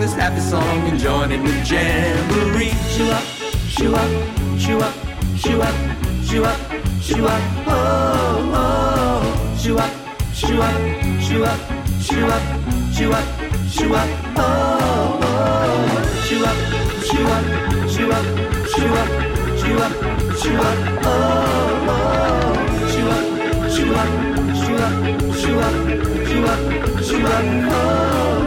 this happy song, and join in the jamboree. Shoo up, shoo up, shoo up, shoo up, shoo up, shoo up, oh, oh. Shoo up, shoo up, shoo up, shoo up, shoo up, shoo up, oh, oh. Shoo up, shoo up, shoo up, shoo up, shoo up, shoo up, oh, oh. Shoo up, shoo up, shoo up, shoo up, shoo up, shoo up, oh.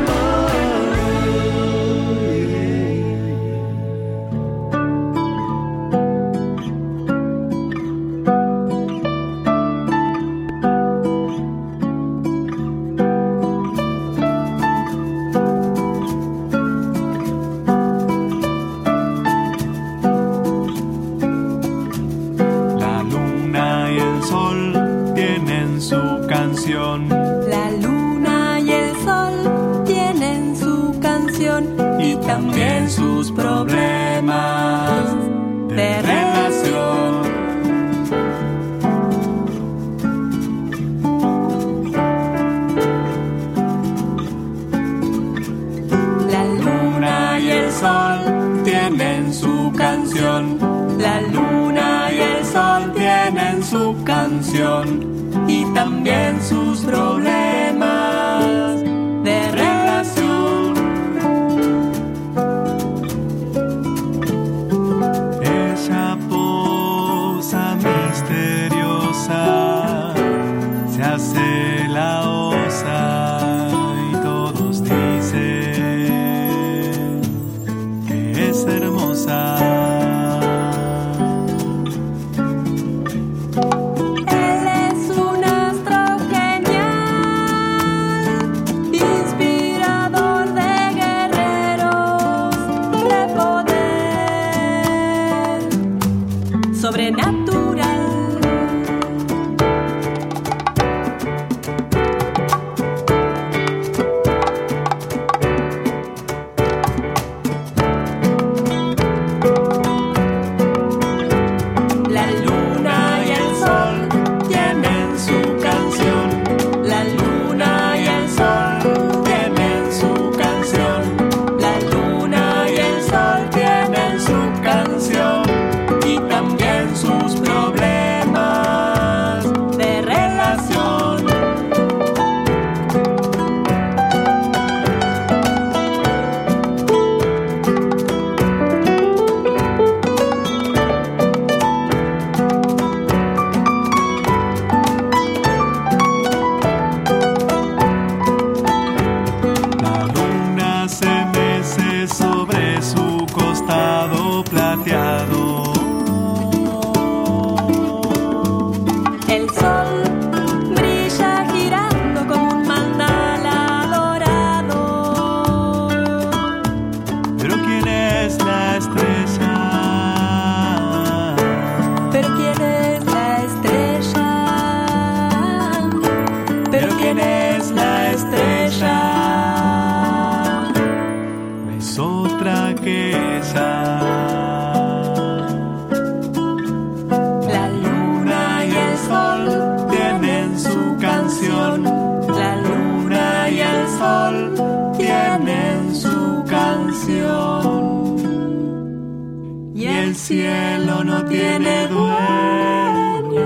Cielo no tiene dueño.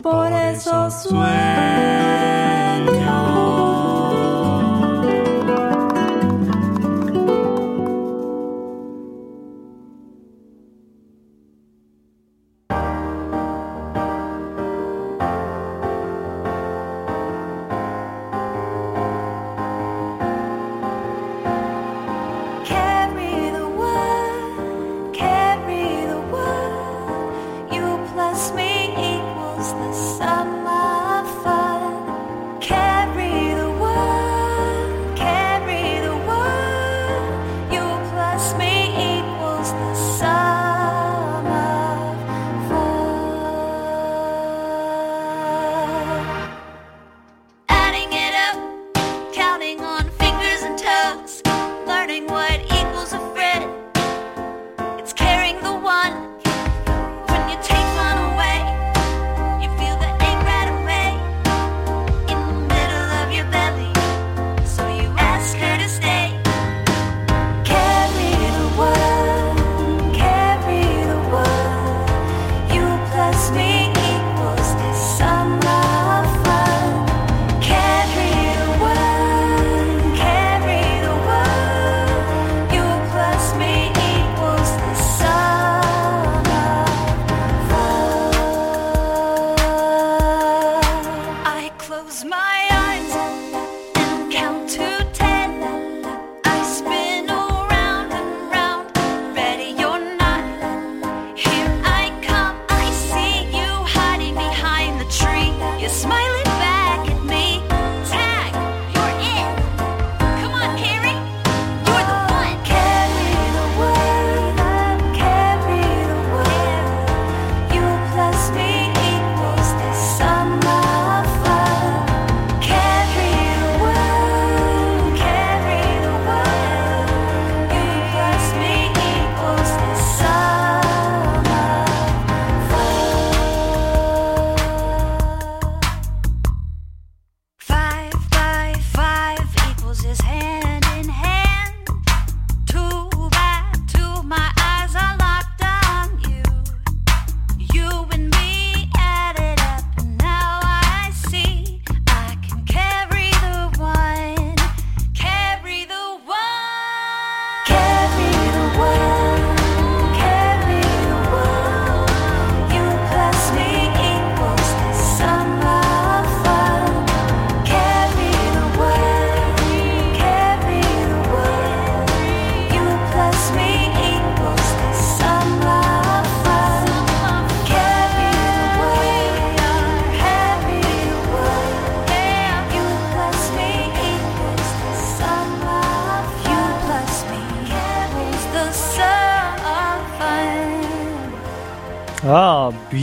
Por eso sueño.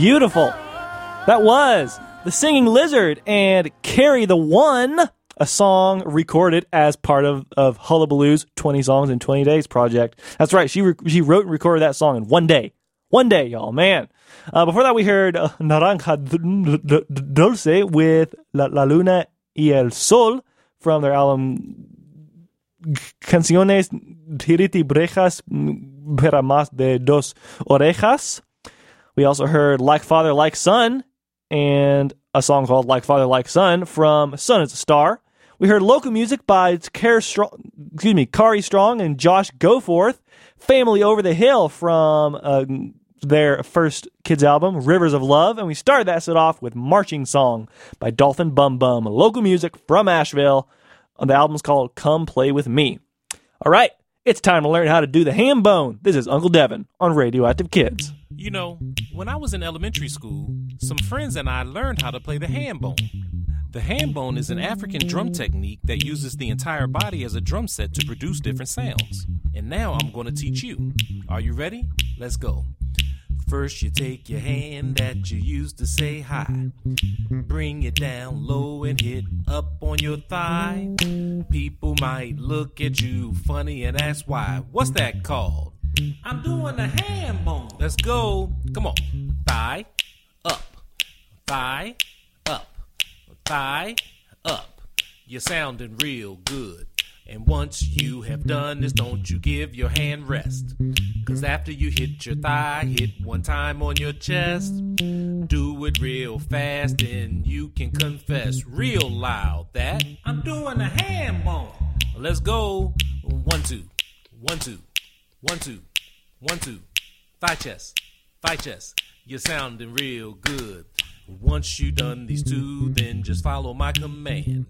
Beautiful. That was The Singing Lizard and Carry the One, a song recorded as part of, of Hullabaloo's 20 Songs in 20 Days project. That's right, she, re- she wrote and recorded that song in one day. One day, y'all, man. Uh, before that, we heard uh, Naranja Dulce with La, La Luna y el Sol from their album Canciones Tiriti Brejas para más de dos orejas. We also heard Like Father, Like Son and a song called Like Father, Like Son from Sun is a Star. We heard local music by Kari Strong, excuse me, Kari Strong and Josh Goforth. Family Over the Hill from uh, their first kids album, Rivers of Love. And we started that set off with Marching Song by Dolphin Bum Bum, local music from Asheville. The album's called Come Play With Me. All right, it's time to learn how to do the ham bone. This is Uncle Devin on Radioactive Kids. You know, when I was in elementary school, some friends and I learned how to play the ham bone. The ham bone is an African drum technique that uses the entire body as a drum set to produce different sounds. And now I'm going to teach you. Are you ready? Let's go. First, you take your hand that you used to say hi. Bring it down low and hit up on your thigh. People might look at you funny and ask why. What's that called? I'm doing a ham bone. Let's go. Come on. Thigh, up. Thigh, up. Thigh, up. You're sounding real good. And once you have done this, don't you give your hand rest. Cause after you hit your thigh, hit one time on your chest. Do it real fast and you can confess real loud that I'm doing a ham bone. Let's go. One, two, one, two, one, two, one, two. Thigh chest, thigh chest. You're sounding real good. Once you done these two, then just follow my command.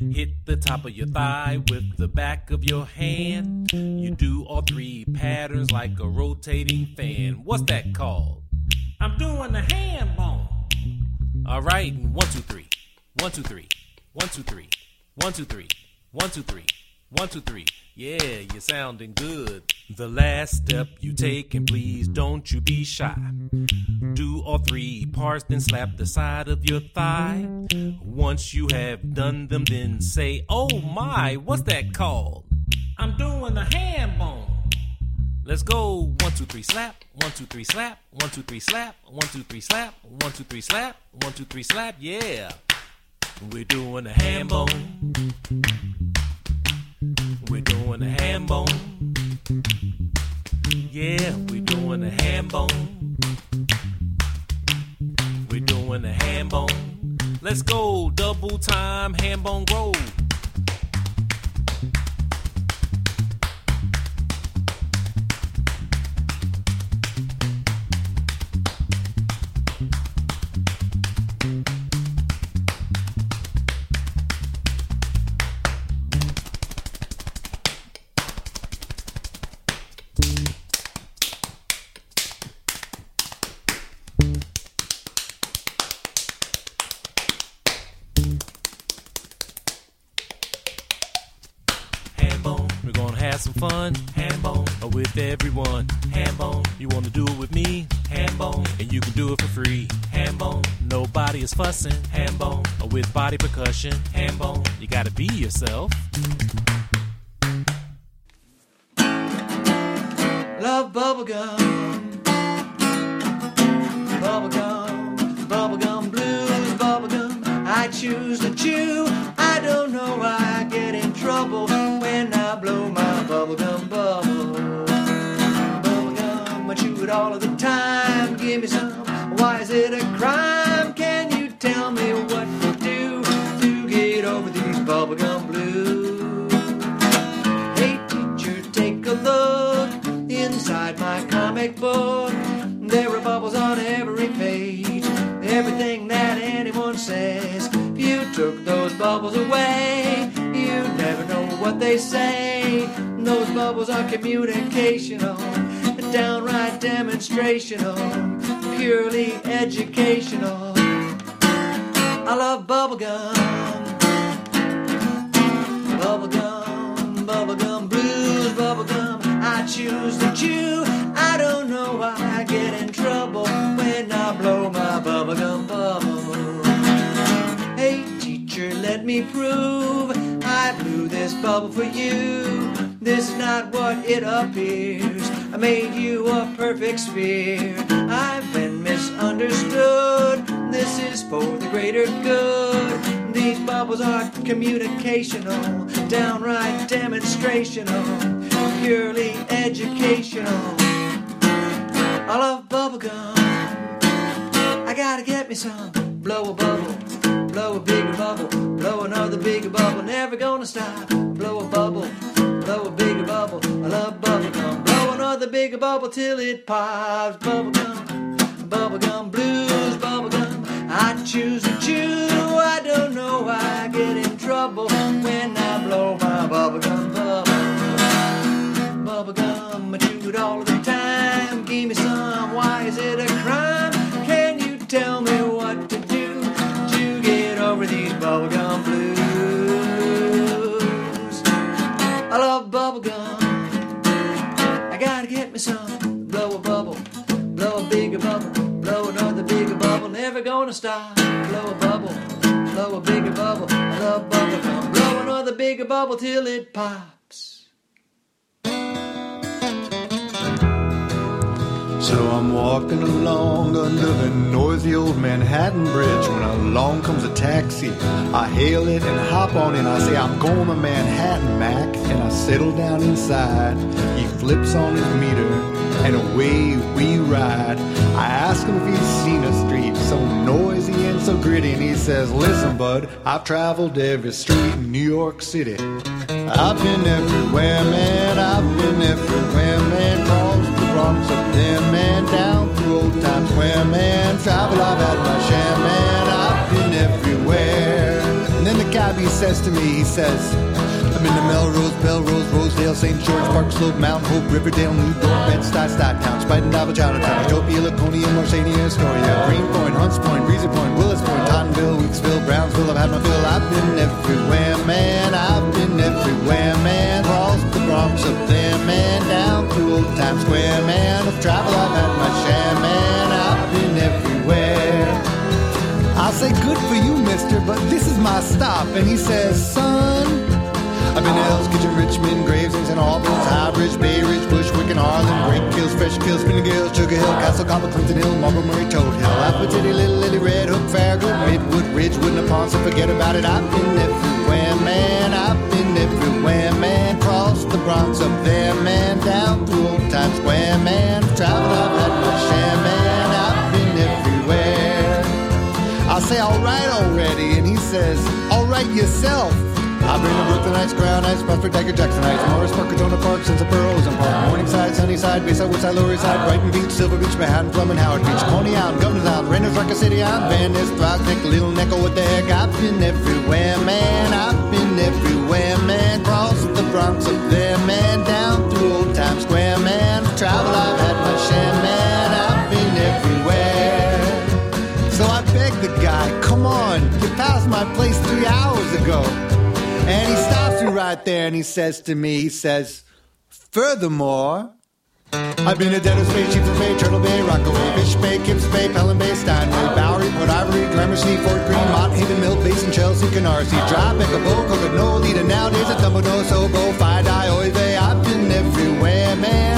Hit the top of your thigh with the back of your hand. You do all three patterns like a rotating fan. What's that called? I'm doing the hand bone. All right, one, two, three. One, two, three. One, two, three. One, two, three. One, two, three. One, two, three. Yeah, you're sounding good. The last step you take, and please don't you be shy. Do all three parts, then slap the side of your thigh. Once you have done them, then say, Oh my, what's that called? I'm doing the ham bone. Let's go. One, two, three, slap. One, two, three, slap. One, two, three, slap. One, two, three, slap. One, two, three, slap. One, two, three, slap. Yeah. We're doing the ham bone. We're doing the ham bone. Yeah, we're doing the ham bone. We're doing the ham bone. Let's go. Double time ham bone grow. Everyone. Ham bone, you wanna do it with me? Ham bone, and you can do it for free. Ham bone, nobody is fussing. Ham bone, uh, with body percussion. Ham bone, you gotta be yourself. Love bubblegum. Bubblegum, bubblegum blues, bubblegum. I choose to chew. I don't know why I get in trouble all of the time. Give me some. Why is it a crime? Can you tell me what to do to get over these bubblegum blues? Hey teacher, take a look inside my comic book. There are bubbles on every page. Everything that anyone says. If you took those bubbles away, you'd never know what they say. Those bubbles are communicational, perfect sphere. Traveled every street in New York City. I've been everywhere, man. I've been everywhere, man. Crossed the Bronx up there, man. Down through old Times Square, man. Travel, I've had my share, man. I've been everywhere. And then the cabbie says to me, he says, I'm in the Melrose, Bellerose, Rosedale, St. George, Park Slope, Mount Hope, Riverdale, New York, Bed-Stuy, Stocktown, Spiden, Dava, Chinatown, Utopia, Laconia, Marshania, Astoria, Greenpoint, Hunts Point, Breezy Point, Willets Point, Tottenville, Weeksville, Brownsville. I've had my fill. I've been everywhere, man. I've been everywhere, man. Crossed the Bronx up there, man. Down through old Times Square, man. Of travel, I've had my share, man. I've been everywhere. I say, good for you, mister, but this is my stop. And he says, son, To Hell's Kitchen, Richmond, Gravesend, and Albans, High Bridge, Bay Ridge, Bushwick, and Harlem, Great Kills, Fresh Kills, Spinning Sugar Hill, Castle, Copper, Clinton Hill, Marble, Murray, Todt Hill, Apple City, Little Lily, Red Hook, Farragut, Midwood, Ridgewood, Naponton, so forget about it. I've been everywhere, man. I've been everywhere, man. Crossed the Bronx up there, man. Down through Old Times Square, man. Traveled, I've had my share, man. I've been everywhere. I say, all right already, and he says, all right yourself. I bring the Brooklynites, Crown Heights, Bufford, Dagger, Jackson Heights, Morris Park, Crotona Park, Sinsapur, Ozone Park, Morningside, Sunnyside, Bayside, Woodside, Lower East Side, Brighton Beach, Silver Beach, Manhattan, Plum, and Howard Beach, Coney Island, Governor's Island, Rainiers, Rocket City Island, Van Ness, Throgsneck, Little Neck, what the heck, I've been everywhere, man, I've been everywhere, man, cross the Bronx up there, man, down through Old Times Square, man, travel, I've had my share, man, I've been everywhere. So I begged the guy, come on, you passed my place three hours ago. And he stops me right there and he says to me, he says, Furthermore, I've been to Dennis Bay, Chiefs Bay, Turtle Bay, Rockaway, Fish Bay, Kips Bay, Pelham Bay, Steinway, Bowery, Port Ivory, Gramercy, Fort Greene, Mott Haven, Mill Basin, Chelsea, Canarsie, Tribeca, Bow, Coconut, Leader, nowadays at Dumbledore, Sobo, Fide, Oive. I've been everywhere, man.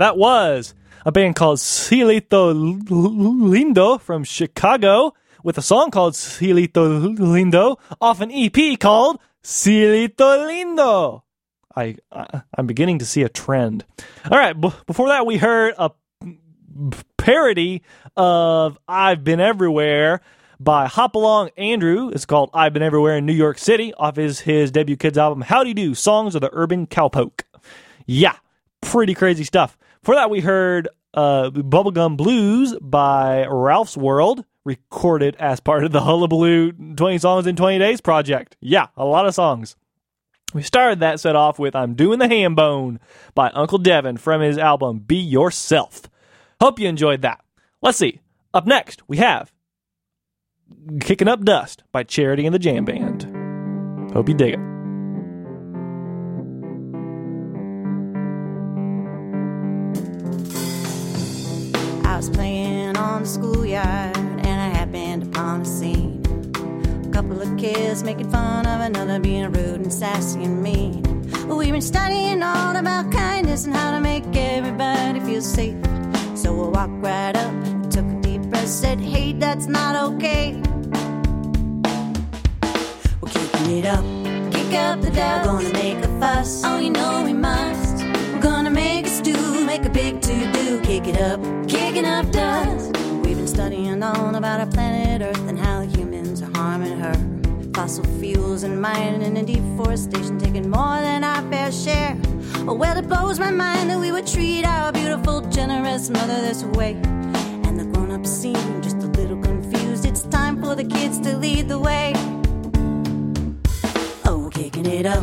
That was a band called Cielito Lindo from Chicago with a song called Cielito Lindo off an EP called Cielito Lindo. I, I I'm beginning to see a trend. All right, b- before that we heard a parody of I've Been Everywhere by Hopalong Andrew. It's called I've Been Everywhere in New York City off his, his debut kids album, Howdy Do Songs of the Urban Cowpoke. Yeah, pretty crazy stuff. For that, we heard uh, Bubblegum Blues by Ralph's World, recorded as part of the Hullabaloo 20 Songs in 20 Days project. Yeah, a lot of songs. We started that set off with I'm Doing the Ham Bone by Uncle Devin from his album Be Yourself. Hope you enjoyed that. Let's see. Up next, we have Kicking Up Dust by Charity and the JAMband. Hope you dig it. Was playing on the schoolyard and I happened upon a scene. A couple of kids making fun of another being rude and sassy and mean. We've been studying all about kindness and how to make everybody feel safe. So I walked right up, took a deep breath, said, Hey, that's not okay. We're kicking it up, kick up the dust. We're gonna make a fuss, oh, you know we must. We're gonna make a stew, make a big to do, kick it up, kicking up dust. We've been studying all about our planet Earth and how humans are harming her. Fossil fuels and mining and deforestation taking more than our fair share. Oh, well, it blows my mind that we would treat our beautiful, generous mother this way. And the grown ups seem just a little confused. It's time for the kids to lead the way. Oh, kicking it up.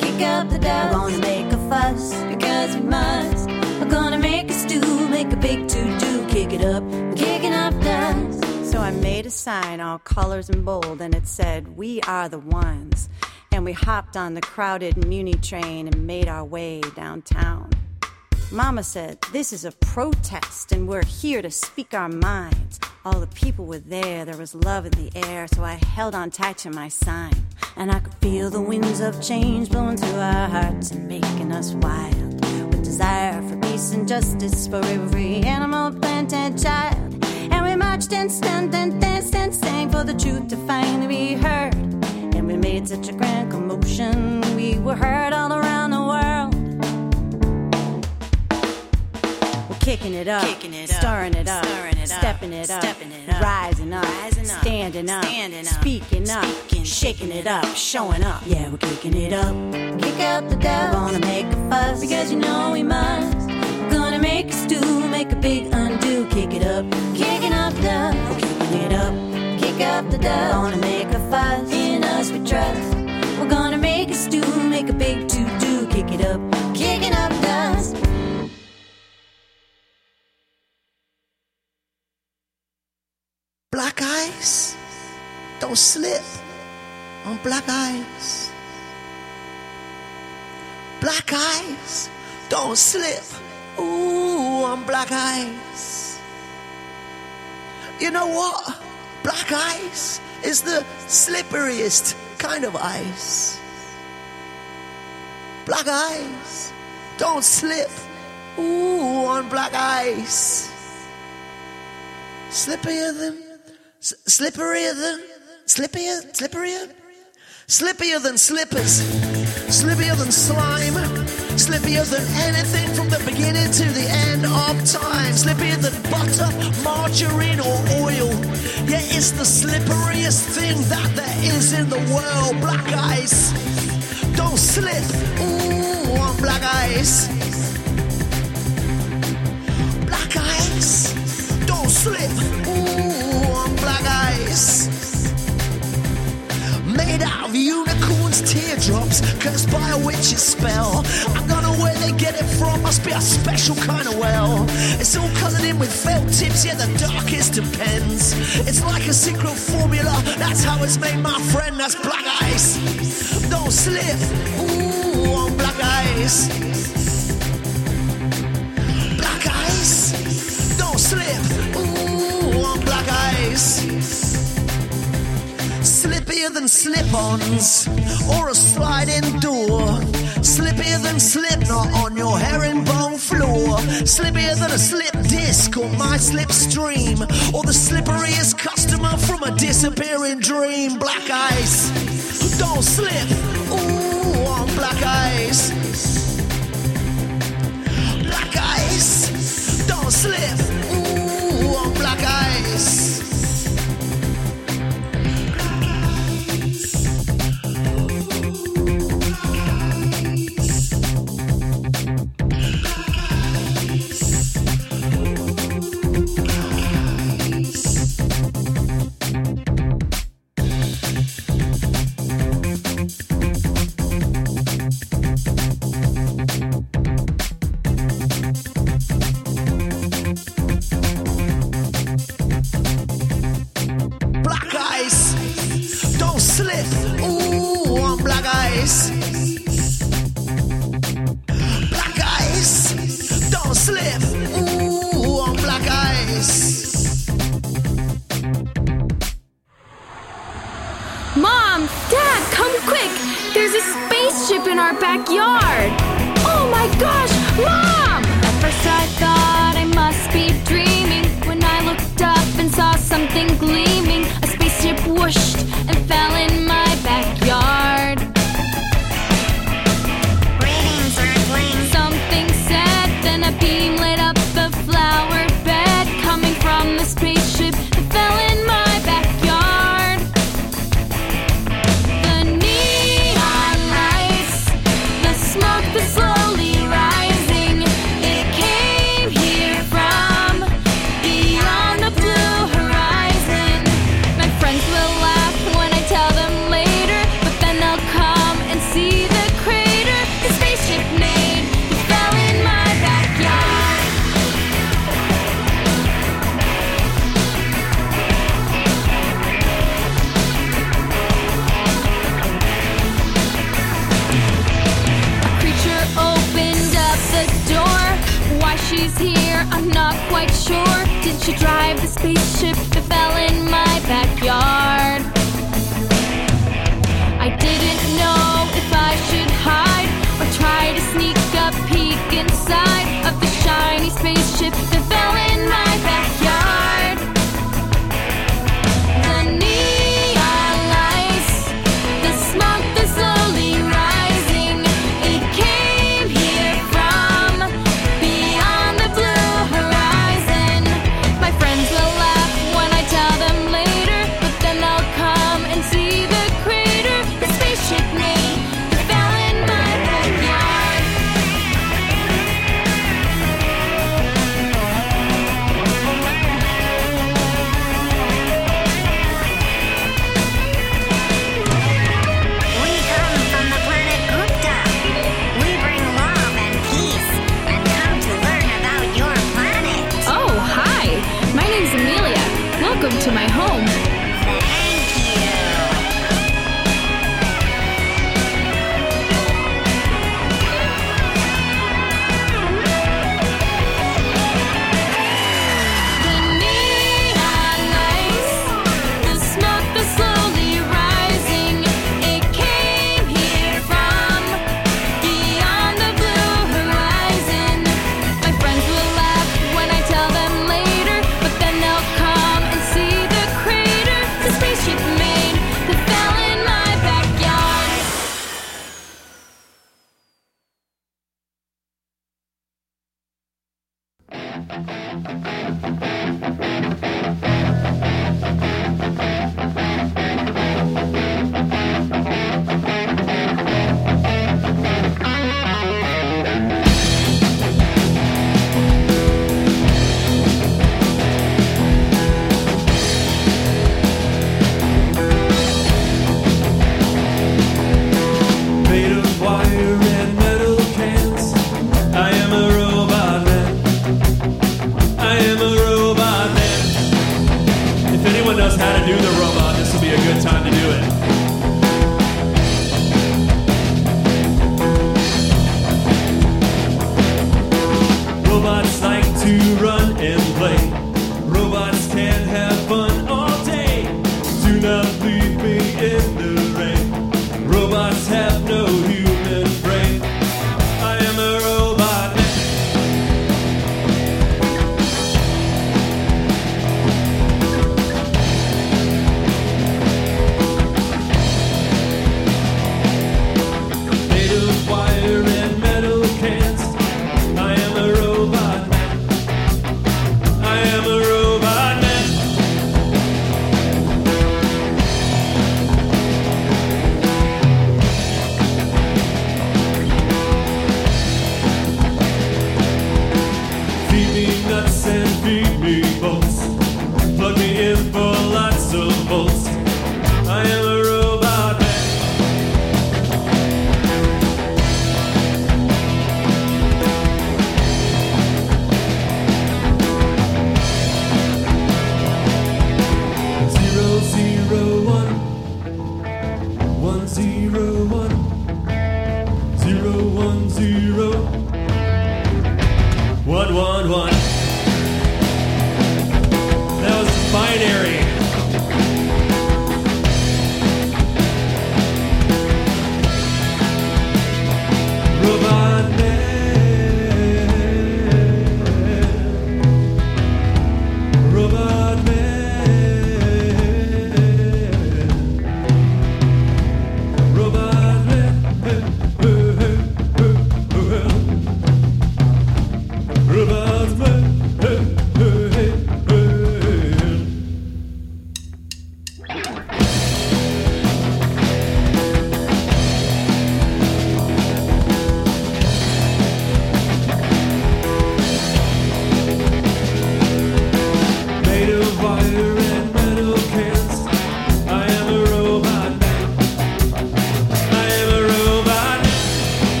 Kick up the dust. We're gonna make a fuss because we must. We're gonna make a stew, make a big to do. Kick it up, kicking up dust. So I made a sign, all colors and bold, and it said, We are the ones. And we hopped on the crowded Muni train and made our way downtown. Mama said, This is a protest, and we're here to speak our minds. All the people were there, there was love in the air, so I held on tight to my sign. And I could feel the winds of change blowing through our hearts and making us wild. With desire peace and justice for every animal, plant, and child. And we marched and stand and danced and sang for the truth to finally be heard. And we made such a grand commotion, we were heard all around the world. We're kicking it up, Kicking it up, stirring it up, stirring it up, stepping it up, stepping it up, rising up, rising up, standing up, standing up, speaking up, shaking it up, showing up. Yeah, we're kicking it up. Kick out the devil, gonna make a fuss because you know we must. Gonna make a stew, make a big undo, kick it up, kicking up dust. Kicking it up, kick up the dust. Gonna make a fuss in us we trust. We're gonna make a stew, make a big to do, kick it up, kicking up dust. Black ice, don't slip on black ice. Black ice, don't slip. Ooh, on black ice. You know what? Black ice is the slipperiest kind of ice. Black ice, don't slip. Ooh, on black ice. Slipperier than, s- slipperier than, slippier, slipperier, slippier than slippers, slippier than slime, slippier than anything from the beginning to the end of time, slippier than butter, margarine, or oil. Yeah, it's the slipperiest thing that there is in the world. Black ice, don't slip. Ooh, on black ice. Black ice, don't slip. Ooh, on black ice. Made out of unicorns' teardrops, cursed by a witch's spell. I don't know where they get it from, must be a special kind of well. It's all coloured in with felt tips, yeah, the darkest of pens. It's like a secret formula, that's how it's made, my friend. That's black ice. Don't slip. Ooh, on black ice. Black ice. Don't slip. Ooh, on black ice slippier than slip ons, or a sliding door, slippier than slipknot on your herringbone floor, slippier than a slip disc or my slip stream, or the slipperiest customer from a disappearing dream. Black ice, don't slip, ooh, on black ice. Black ice, don't slip, ooh, on black ice. our backyard. Oh my gosh, Mom! At first I thought I must be dreaming when I looked up and saw something gleaming. A spaceship whooshed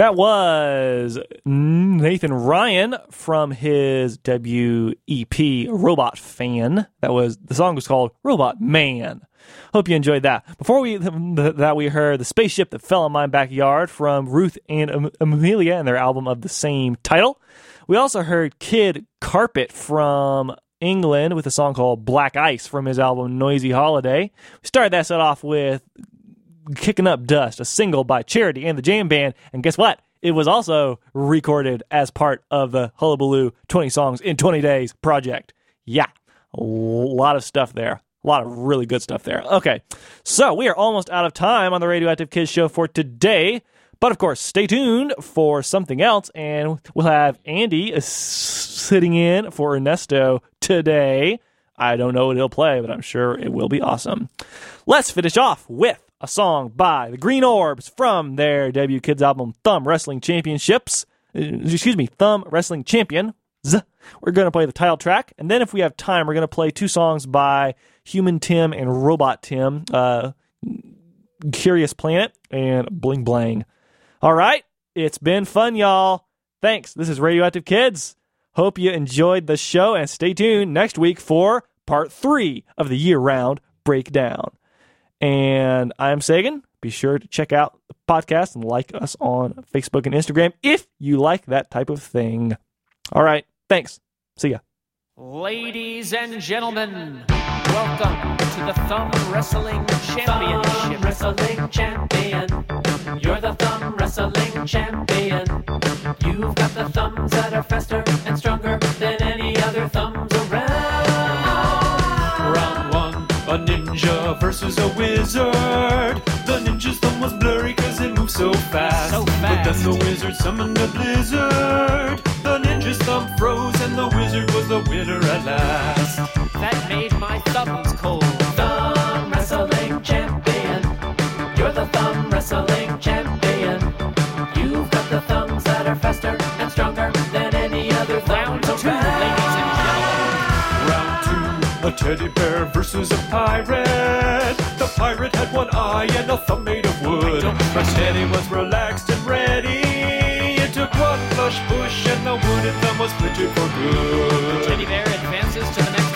That was Nathan Ryan from his WEP Robot Fan. That was the song was called Robot Man. Hope you enjoyed that. Before we that we heard the spaceship that fell in my backyard from Ruth and Emilia and their album of the same title. We also heard Kid Carpet from England with a song called Black Ice from his album Noisy Holiday. We started that set off with Kicking Up Dust, a single by Charity and the JAMband. And guess what? It was also recorded as part of the Hullabaloo 20 Songs in 20 Days project. Yeah, a lot of stuff there. A lot of really good stuff there. Okay, so we are almost out of time on the Radioactive Kids show for today. But of course, stay tuned for something else, and we'll have Andy sitting in for Ernesto today. I don't know what he'll play, but I'm sure it will be awesome. Let's finish off with a song by the Green Orbs from their debut kids album Thumb Wrestling Championships. Uh, Excuse me, Thumb Wrestling Champion. We're going to play the title track, and then if we have time, we're going to play two songs by Human Tim and Robot Tim, uh, Curious Planet and Bling Blang. All right, it's been fun, y'all. Thanks. This is Radioactive Kids. Hope you enjoyed the show, and stay tuned next week for part three of the year round breakdown. And I'm Sagan. Be sure to check out the podcast and like us on Facebook and Instagram if you like that type of thing. All right. Thanks. See ya. Ladies and gentlemen, welcome to the Thumb Wrestling Championship. Thumb Wrestling Champion. You're the Thumb Wrestling Champion. You've got the thumbs that are faster and stronger than any other thumbs around. Round one, a ninja versus a wizard. The ninja's thumb was blurry cause it moved so fast. So But then the wizard summoned a blizzard. The ninja's thumb froze and the wizard was the winner at last. That made my thumbs cold. Thumb Wrestling Champion. You're the Thumb Wrestling Champion. You've got the thumbs that are faster and stronger teddy bear versus a pirate. The pirate had one eye and a thumb made of wood. But Teddy was relaxed and ready. It took one flush push and the wooden thumb was splintered for good. The Teddy bear advances to the next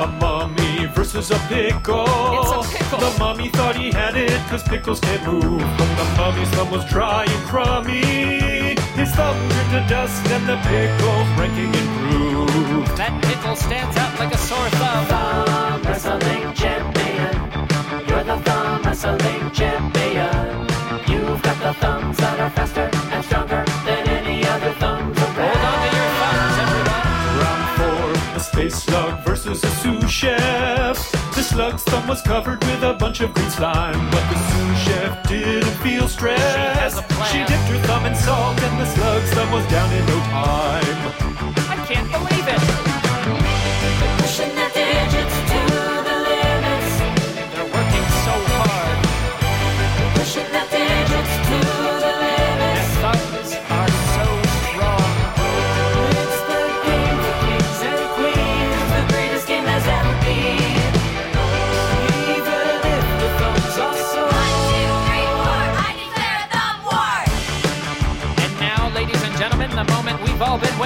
a mummy versus a pickle. It's a pickle. The mummy thought he had it cause pickles can't move. But the mummy's thumb was dry and crummy. His thumb turned to dust and the pickle's ranking improved. That pickle stands out like a sore thumb. Thumb wrestling champion. You're the thumb wrestling champion. You've got the thumbs that are faster slug versus a sous chef. The slug's thumb was covered with a bunch of green slime, but the sous chef didn't feel stressed. She has a plan. She dipped her thumb in salt, and the slug's thumb was down in no time. I can't believe it.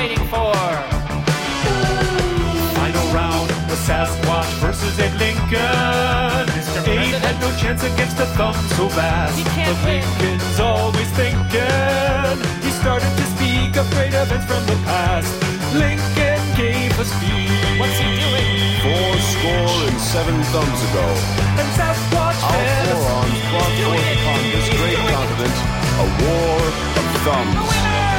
We've all been waiting for. Final round, the Sasquatch versus Ed Lincoln. Abe had no chance against a thumb so vast. He can't but win. Lincoln's always thinking. He started to speak of great events from the past. Lincoln gave a speech. What's he doing? Four score and seven thumbs ago, And Sasquatch our fed a forearms speech. brought forth upon this great continent a war of thumbs.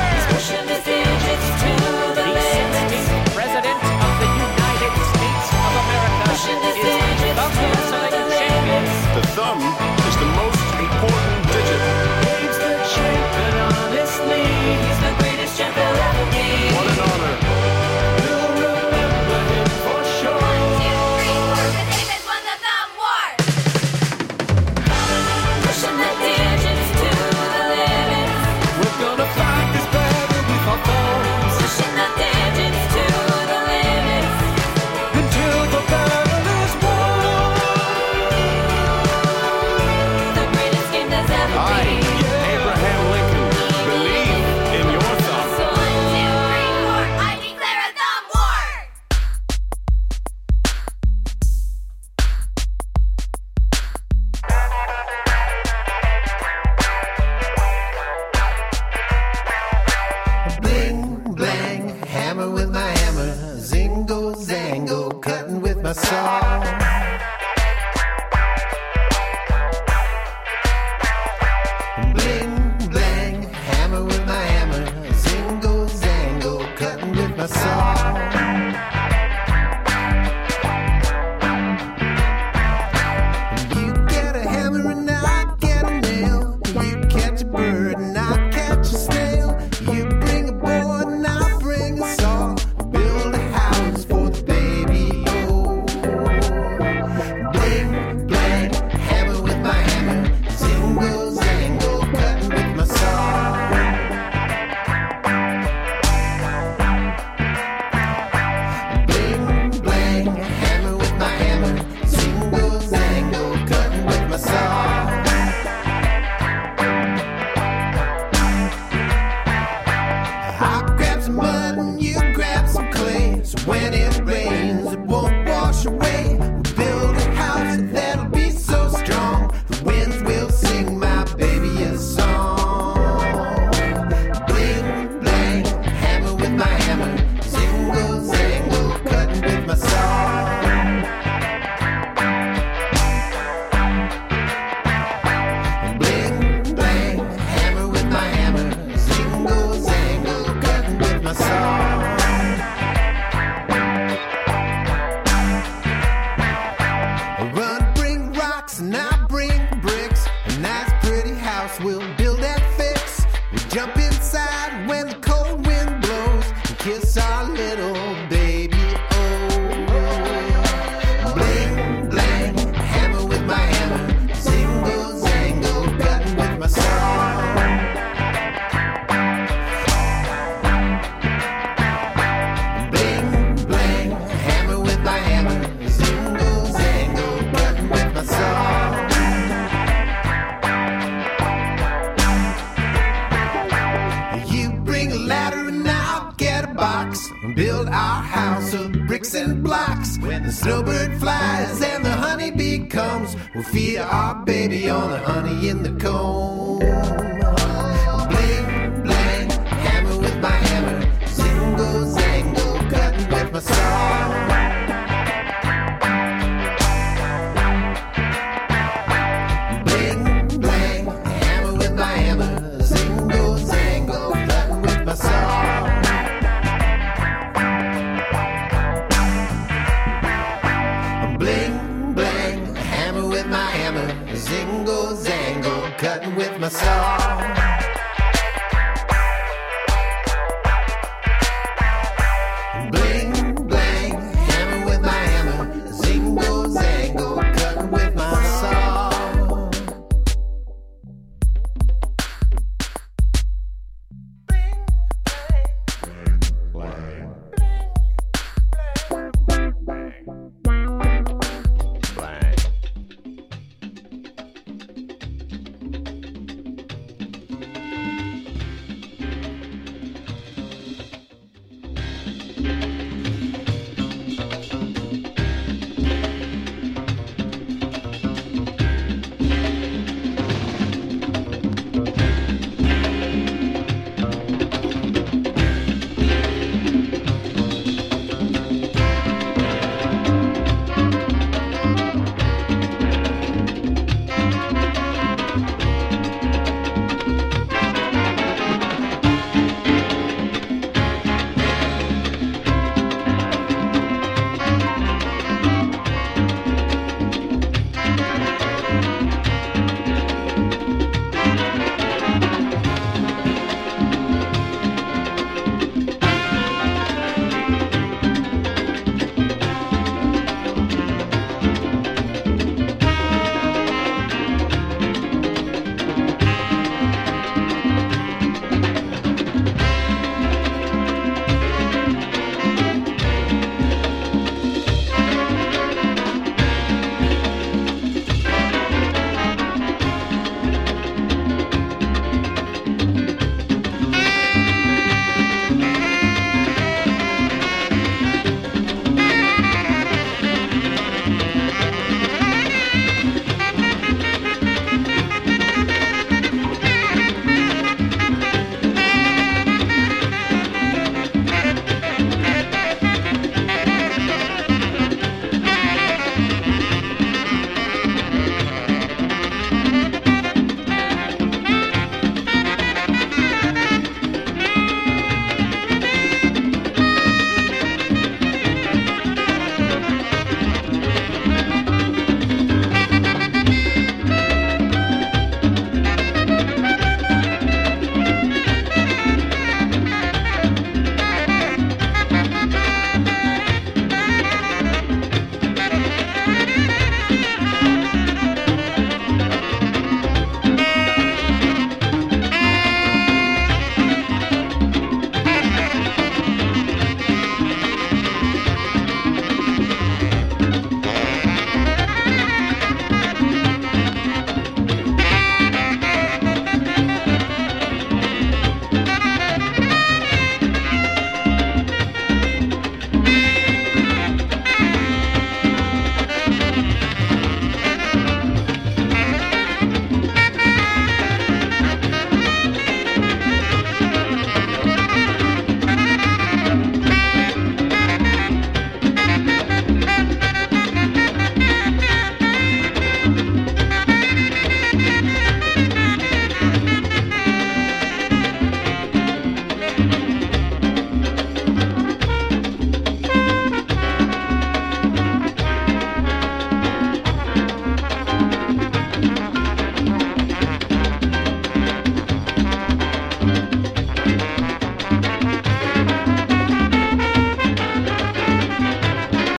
In the comb.